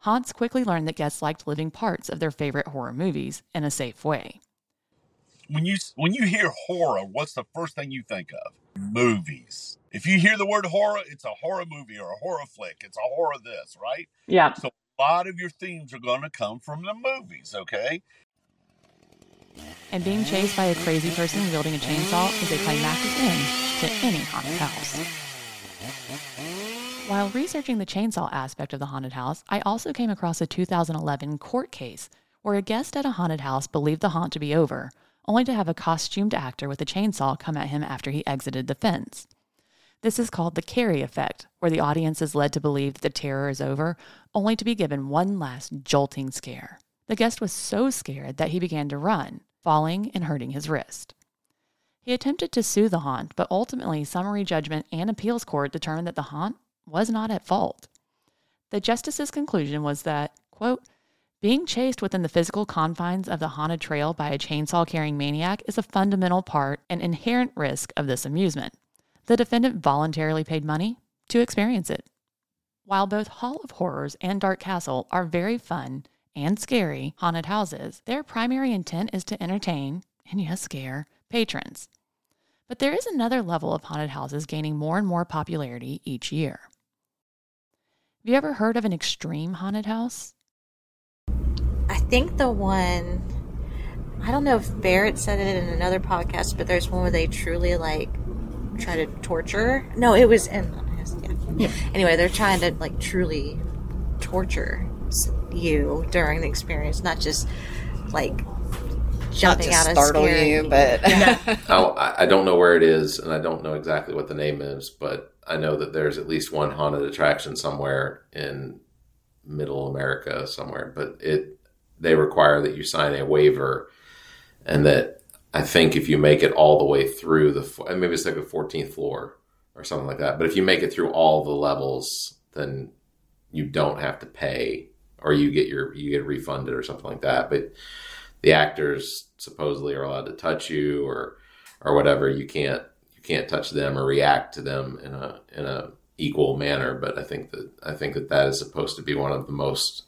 Haunts quickly learned that guests liked living parts of their favorite horror movies in a safe way. When you when you hear horror, what's the first thing you think of? Movies. If you hear the word horror, it's a horror movie or a horror flick. It's a horror this, right? Yeah. So a lot of your themes are going to come from the movies, okay? And being chased by a crazy person wielding a chainsaw is a climactic end to any haunted house. While researching the chainsaw aspect of the haunted house, I also came across a 2011 court case where a guest at a haunted house believed the haunt to be over, only to have a costumed actor with a chainsaw come at him after he exited the fence. This is called the Carrie effect, where the audience is led to believe that the terror is over, only to be given one last jolting scare. The guest was so scared that he began to run, falling and hurting his wrist. He attempted to sue the haunt, but ultimately, summary judgment and appeals court determined that the haunt was not at fault. The justice's conclusion was that, quote, being chased within the physical confines of the haunted trail by a chainsaw carrying maniac is a fundamental part and inherent risk of this amusement. The defendant voluntarily paid money to experience it. While both Hall of Horrors and Dark Castle are very fun and scary haunted houses, their primary intent is to entertain, and yes, scare, patrons. But there is another level of haunted houses gaining more and more popularity each year. Have you ever heard of an extreme haunted house? I think the one I don't know if Barrett said it in another podcast, but there's one where they truly like try to torture. No, it was in yeah. Yeah. Anyway, they're trying to like truly torture s- you during the experience, not just like jumping to out of startle scaring you, but- Yeah. Oh, I I don't know where it is, and I don't know exactly what the name is, but I know that there's at least one haunted attraction somewhere in Middle America somewhere. But it they require that you sign a waiver, and that I think if you make it all the way through the maybe it's like the 14th floor or something like that. But if you make it through all the levels, then you don't have to pay, or you get your you get refunded or something like that. But the actors supposedly are allowed to touch you or or whatever. You can't you can't touch them or react to them in a in a equal manner. But I think that I think that that is supposed to be one of the most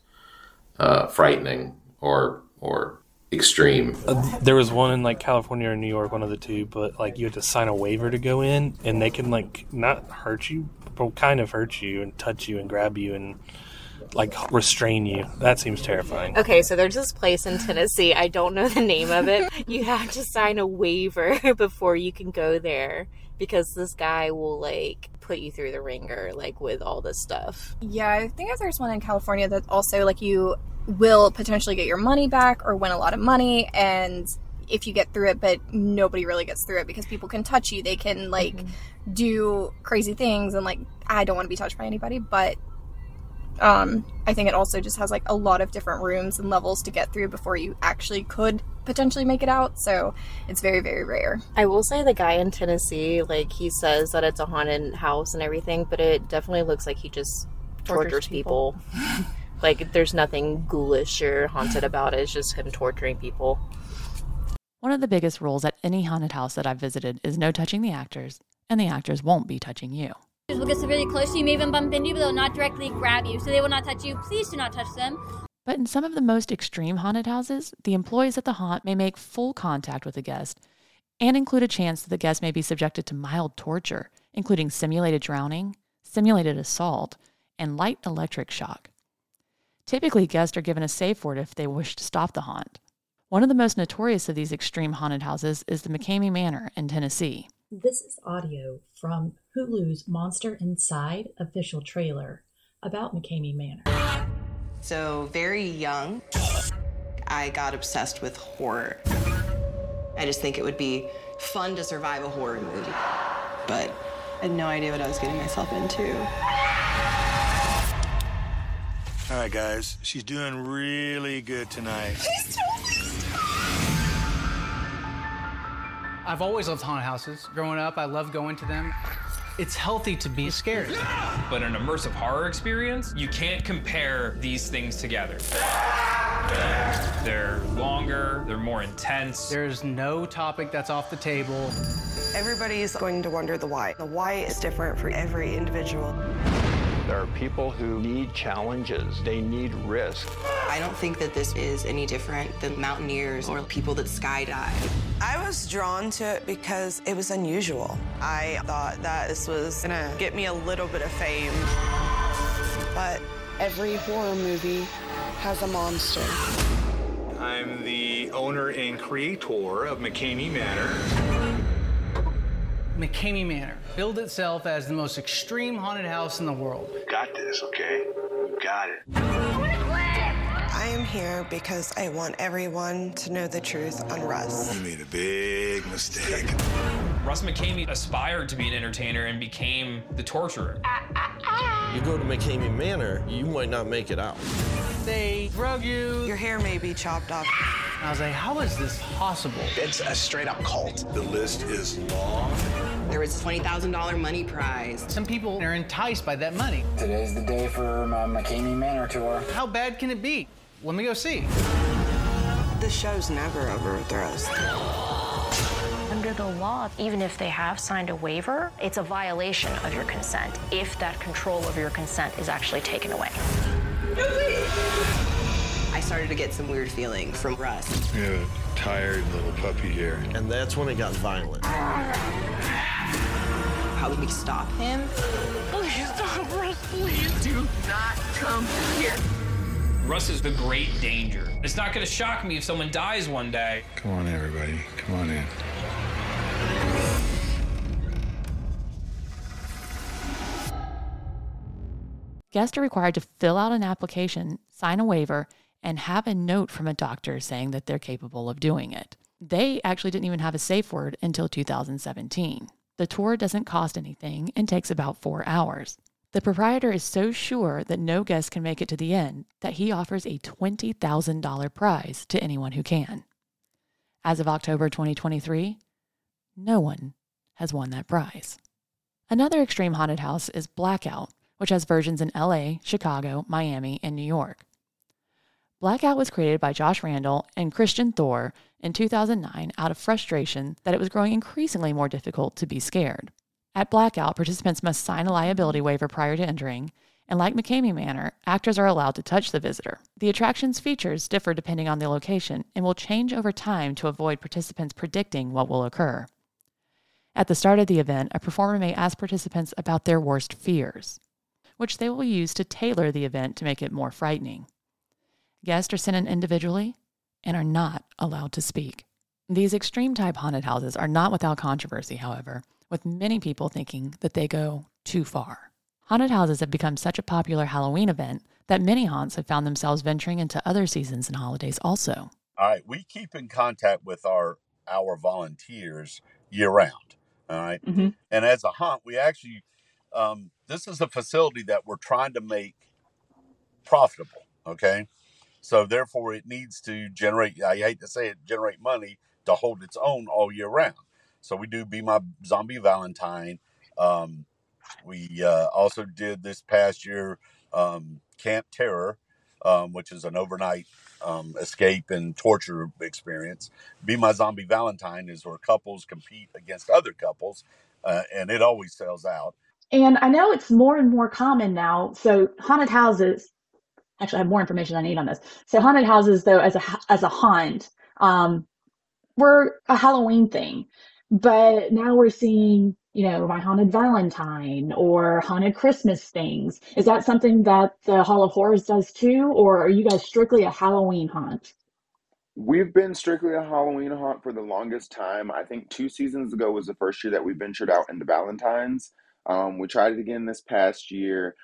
uh, frightening or or extreme. Uh, there was one in like California or New York, one of the two, but like you had to sign a waiver to go in, and they can like not hurt you, but kind of hurt you and touch you and grab you and like restrain you. That seems terrifying. Okay, so there's this place in Tennessee. I don't know the name of it. You have to sign a waiver before you can go there because this guy will like put you through the ringer like with all this stuff. Yeah, I think if there's one in California that also like you will potentially get your money back or win a lot of money and if you get through it but nobody really gets through it because people can touch you they can like mm-hmm. do crazy things and like i don't want to be touched by anybody but um i think it also just has like a lot of different rooms and levels to get through before you actually could potentially make it out so it's very very rare I will say the guy in Tennessee, like he says that it's a haunted house and everything, but it definitely looks like he just tortures, Tortures people. like there's nothing ghoulish or haunted about it. It's just him torturing people. One of the biggest rules at any haunted house that I've visited is no touching the actors, and the actors won't be touching you. Will get really close to you, may even bump into you, but they'll not directly grab you. So they will not touch you. Please do not touch them. But in some of the most extreme haunted houses, the employees at the haunt may make full contact with the guest and include a chance that the guest may be subjected to mild torture, including simulated drowning, simulated assault, and light electric shock. Typically, guests are given a safe word if they wish to stop the haunt. One of the most notorious of these extreme haunted houses is the McKamey Manor in Tennessee. This is audio from Hulu's Monster Inside official trailer about McKamey Manor. So, very young, I got obsessed with horror. I just think it would be fun to survive a horror movie. But I had no idea what I was getting myself into. All right, guys, she's doing really good tonight. I've always loved haunted houses. Growing up, I loved going to them. It's healthy to be scared. But an immersive horror experience, you can't compare these things together. They're longer, they're more intense. There's no topic that's off the table. Everybody's going to wonder the why. The why is different for every individual. There are people who need challenges, they need risk. I don't think that this is any different than mountaineers or people that skydive. I was drawn to it because it was unusual. I thought that this was gonna get me a little bit of fame. But every horror movie has a monster. I'm the owner and creator of McKamey Manor. McKamey Manor billed itself as the most extreme haunted house in the world. Got this, okay? You got it. I am here because I want everyone to know the truth on Russ. You made a big mistake. Russ McKamey aspired to be an entertainer and became the torturer. You go to McKamey Manor, you might not make it out. They drug you. Your hair may be chopped off. I was like, how is this possible? It's a straight up cult. The list is long. There was a $20,000 money prize. Some people are enticed by that money. Today's the day for um, my McKamey Manor tour. How bad can it be? Let me go see. The show's never over with Russ. Under the law, even if they have signed a waiver, it's a violation of your consent if that control of your consent is actually taken away. I started to get some weird feeling from Russ. You have a tired little puppy here. And that's when it got violent. How would we stop him? Please stop, Russ. Please do not come here. Russ is the great danger. It's not going to shock me if someone dies one day. Come on, everybody. Come on in. Guests are required to fill out an application, sign a waiver, and have a note from a doctor saying that they're capable of doing it. They actually didn't even have a safe word until 2017. The tour doesn't cost anything and takes about four hours. The proprietor is so sure that no guest can make it to the end that he offers a $20,000 prize to anyone who can. As of October 2023, no one has won that prize. Another extreme haunted house is Blackout, which has versions in LA, Chicago, Miami, and New York. Blackout was created by Josh Randall and Kristjan Thor in 2009 out of frustration that it was growing increasingly more difficult to be scared. At Blackout, participants must sign a liability waiver prior to entering, and like McKamey Manor, actors are allowed to touch the visitor. The attraction's features differ depending on the location and will change over time to avoid participants predicting what will occur. At the start of the event, a performer may ask participants about their worst fears, which they will use to tailor the event to make it more frightening. Guests are sent in individually and are not allowed to speak. These extreme type haunted houses are not without controversy, however, with many people thinking that they go too far. Haunted houses have become such a popular Halloween event that many haunts have found themselves venturing into other seasons and holidays also. All right, we keep in contact with our our volunteers year round. All right? Mhm. and as a haunt, we actually um, this is a facility that we're trying to make profitable. Okay, so therefore it needs to generate. I hate to say it, generate money to hold its own all year round. So we do be my zombie Valentine. Um, we uh, also did this past year um, Camp Terror, um, which is an overnight um, escape and torture experience. Be My Zombie Valentine is where couples compete against other couples, uh, and it always sells out. And I know it's more and more common now. So haunted houses, actually, I have more information I need on this. So haunted houses, though, as a as a haunt, um, were a Halloween thing, but now we're seeing, you know, my haunted Valentine or haunted Christmas things. Is that something that the Hall of Horrors does too, or are you guys strictly a Halloween haunt? We've been strictly a Halloween haunt for the longest time. I think two seasons ago was the first year that we ventured out into Valentine's. Um, we tried it again this past year.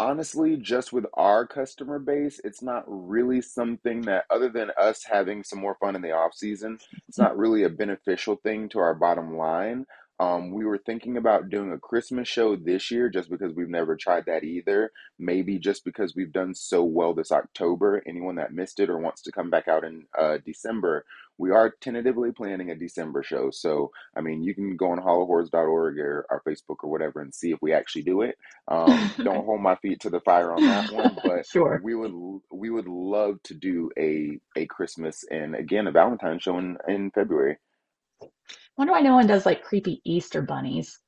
Honestly, just with our customer base, it's not really something that, other than us having some more fun in the off season, it's hmm. not really a beneficial thing to our bottom line. Um, we were thinking about doing a Christmas show this year just because we've never tried that either. Maybe just because we've done so well this October. Anyone that missed it or wants to come back out in uh, December, we are tentatively planning a December show. So, I mean, you can go on hollowhorrors.org or our Facebook or whatever and see if we actually do it. Um, don't hold my feet to the fire on that one, but Sure. we would we would love to do a a Christmas and again a Valentine's show in in February. Wonder why no one does like creepy Easter bunnies.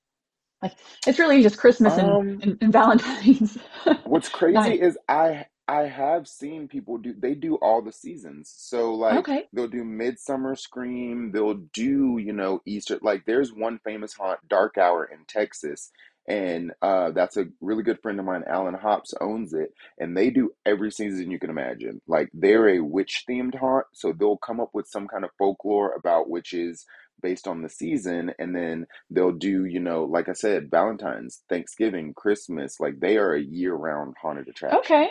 Like it's really just Christmas and, Um, and, and Valentine's. What's crazy Nice. is I I have seen people do they do all the seasons. So like Okay. they'll do Midsummer Scream, they'll do, you know, Easter like there's one famous haunt, Dark Hour in Texas. And uh that's a really good friend of mine, Allen Hopps, owns it. And they do every season you can imagine. Like they're a witch themed haunt, so they'll come up with some kind of folklore about witches based on the season and then they'll do you know like i said valentine's thanksgiving christmas like they are a year-round haunted attraction Okay.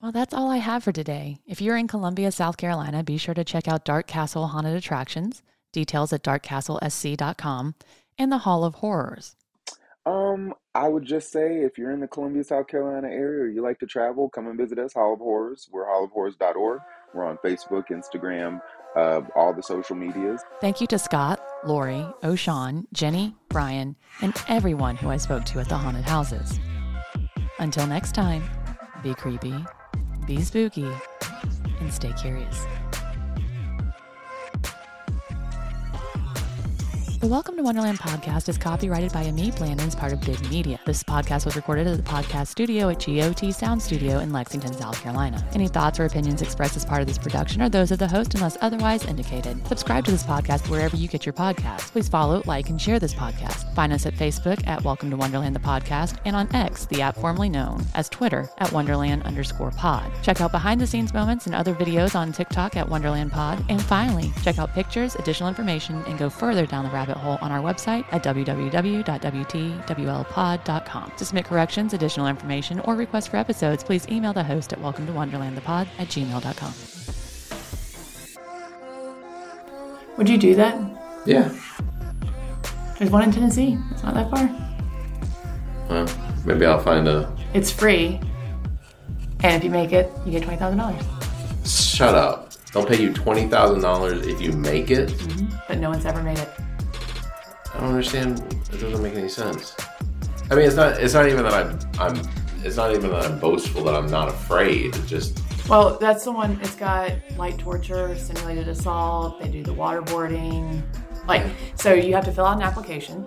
Well, that's all I have for today. If you're in Columbia, South Carolina, be sure to check out Dark Castle Haunted Attractions, details at darkcastlesc.com, and the Hall of Horrors. um i would just say if you're in the columbia south carolina area or you like to travel come and visit us hall of horrors we're Hall of hallofhorrors.org we're on facebook instagram uh, all the social medias Thank you to Scott, Lori, O'Shawn, Jenny, Brian, and everyone who I spoke to at the haunted houses. Until next time, be creepy, be spooky, and stay curious. The Welcome to Wonderland podcast is copyrighted by Amit Blandon part of Big Media. This podcast was recorded at the podcast studio at GOT Sound Studio in Lexington, South Carolina. Any thoughts or opinions expressed as part of this production are those of the host unless otherwise indicated. Subscribe to this podcast wherever you get your podcasts. Please follow, like, and share this podcast. Find us at Facebook at Welcome to Wonderland the podcast and on X, the app formerly known as Twitter at Wonderland underscore pod. Check out behind the scenes moments and other videos on TikTok at Wonderland Pod. And finally, check out pictures, additional information, and go further down the rabbit hole on our website at www.wtwlpod.com. To submit corrections, additional information, or requests for episodes, please email the host at welcome to wonderlandthepod at gmail.com. Would you do that? Yeah. There's one in Tennessee. It's not that far. Well, maybe I'll find a. It's free. And if you make it, you get $20,000. Shut up. They'll pay you twenty thousand dollars if you make it. Mm-hmm. But no one's ever made it. I don't understand. It doesn't make any sense. I mean, it's not. It's not even that I'm. I'm. It's not even that I'm boastful. That I'm not afraid. It just. Well, that's the one. It's got light torture, simulated assault. They do the waterboarding. Like, so you have to fill out an application.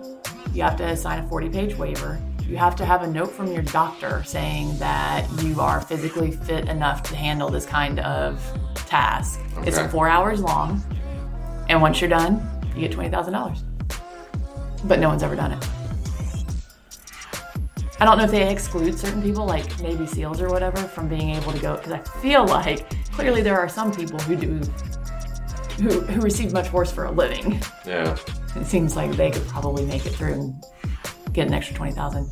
You have to sign a 40 page waiver. You have to have a note from your doctor saying that you are physically fit enough to handle this kind of task. It's four hours long. And once you're done, you get $20,000. But no one's ever done it. I don't know if they exclude certain people, like Navy SEALs or whatever, from being able to go. Because I feel like clearly there are some people who do, who, who receive much worse for a living. Yeah. It seems like they could probably make it through and get an extra 20000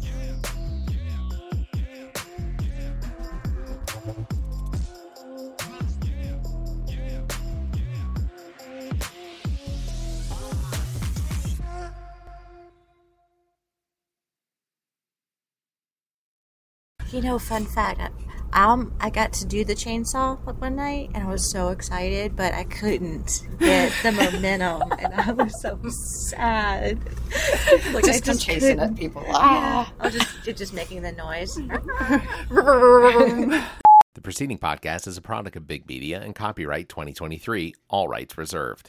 You know, fun fact. I- Um, I got to do the chainsaw like one night, and I was so excited, but I couldn't get the momentum, and I was so sad. Like Just from chasing couldn't- at people. Yeah, Ah. I was just just making the noise. The preceding podcast is a product of Big Media and copyright 2023, all rights reserved.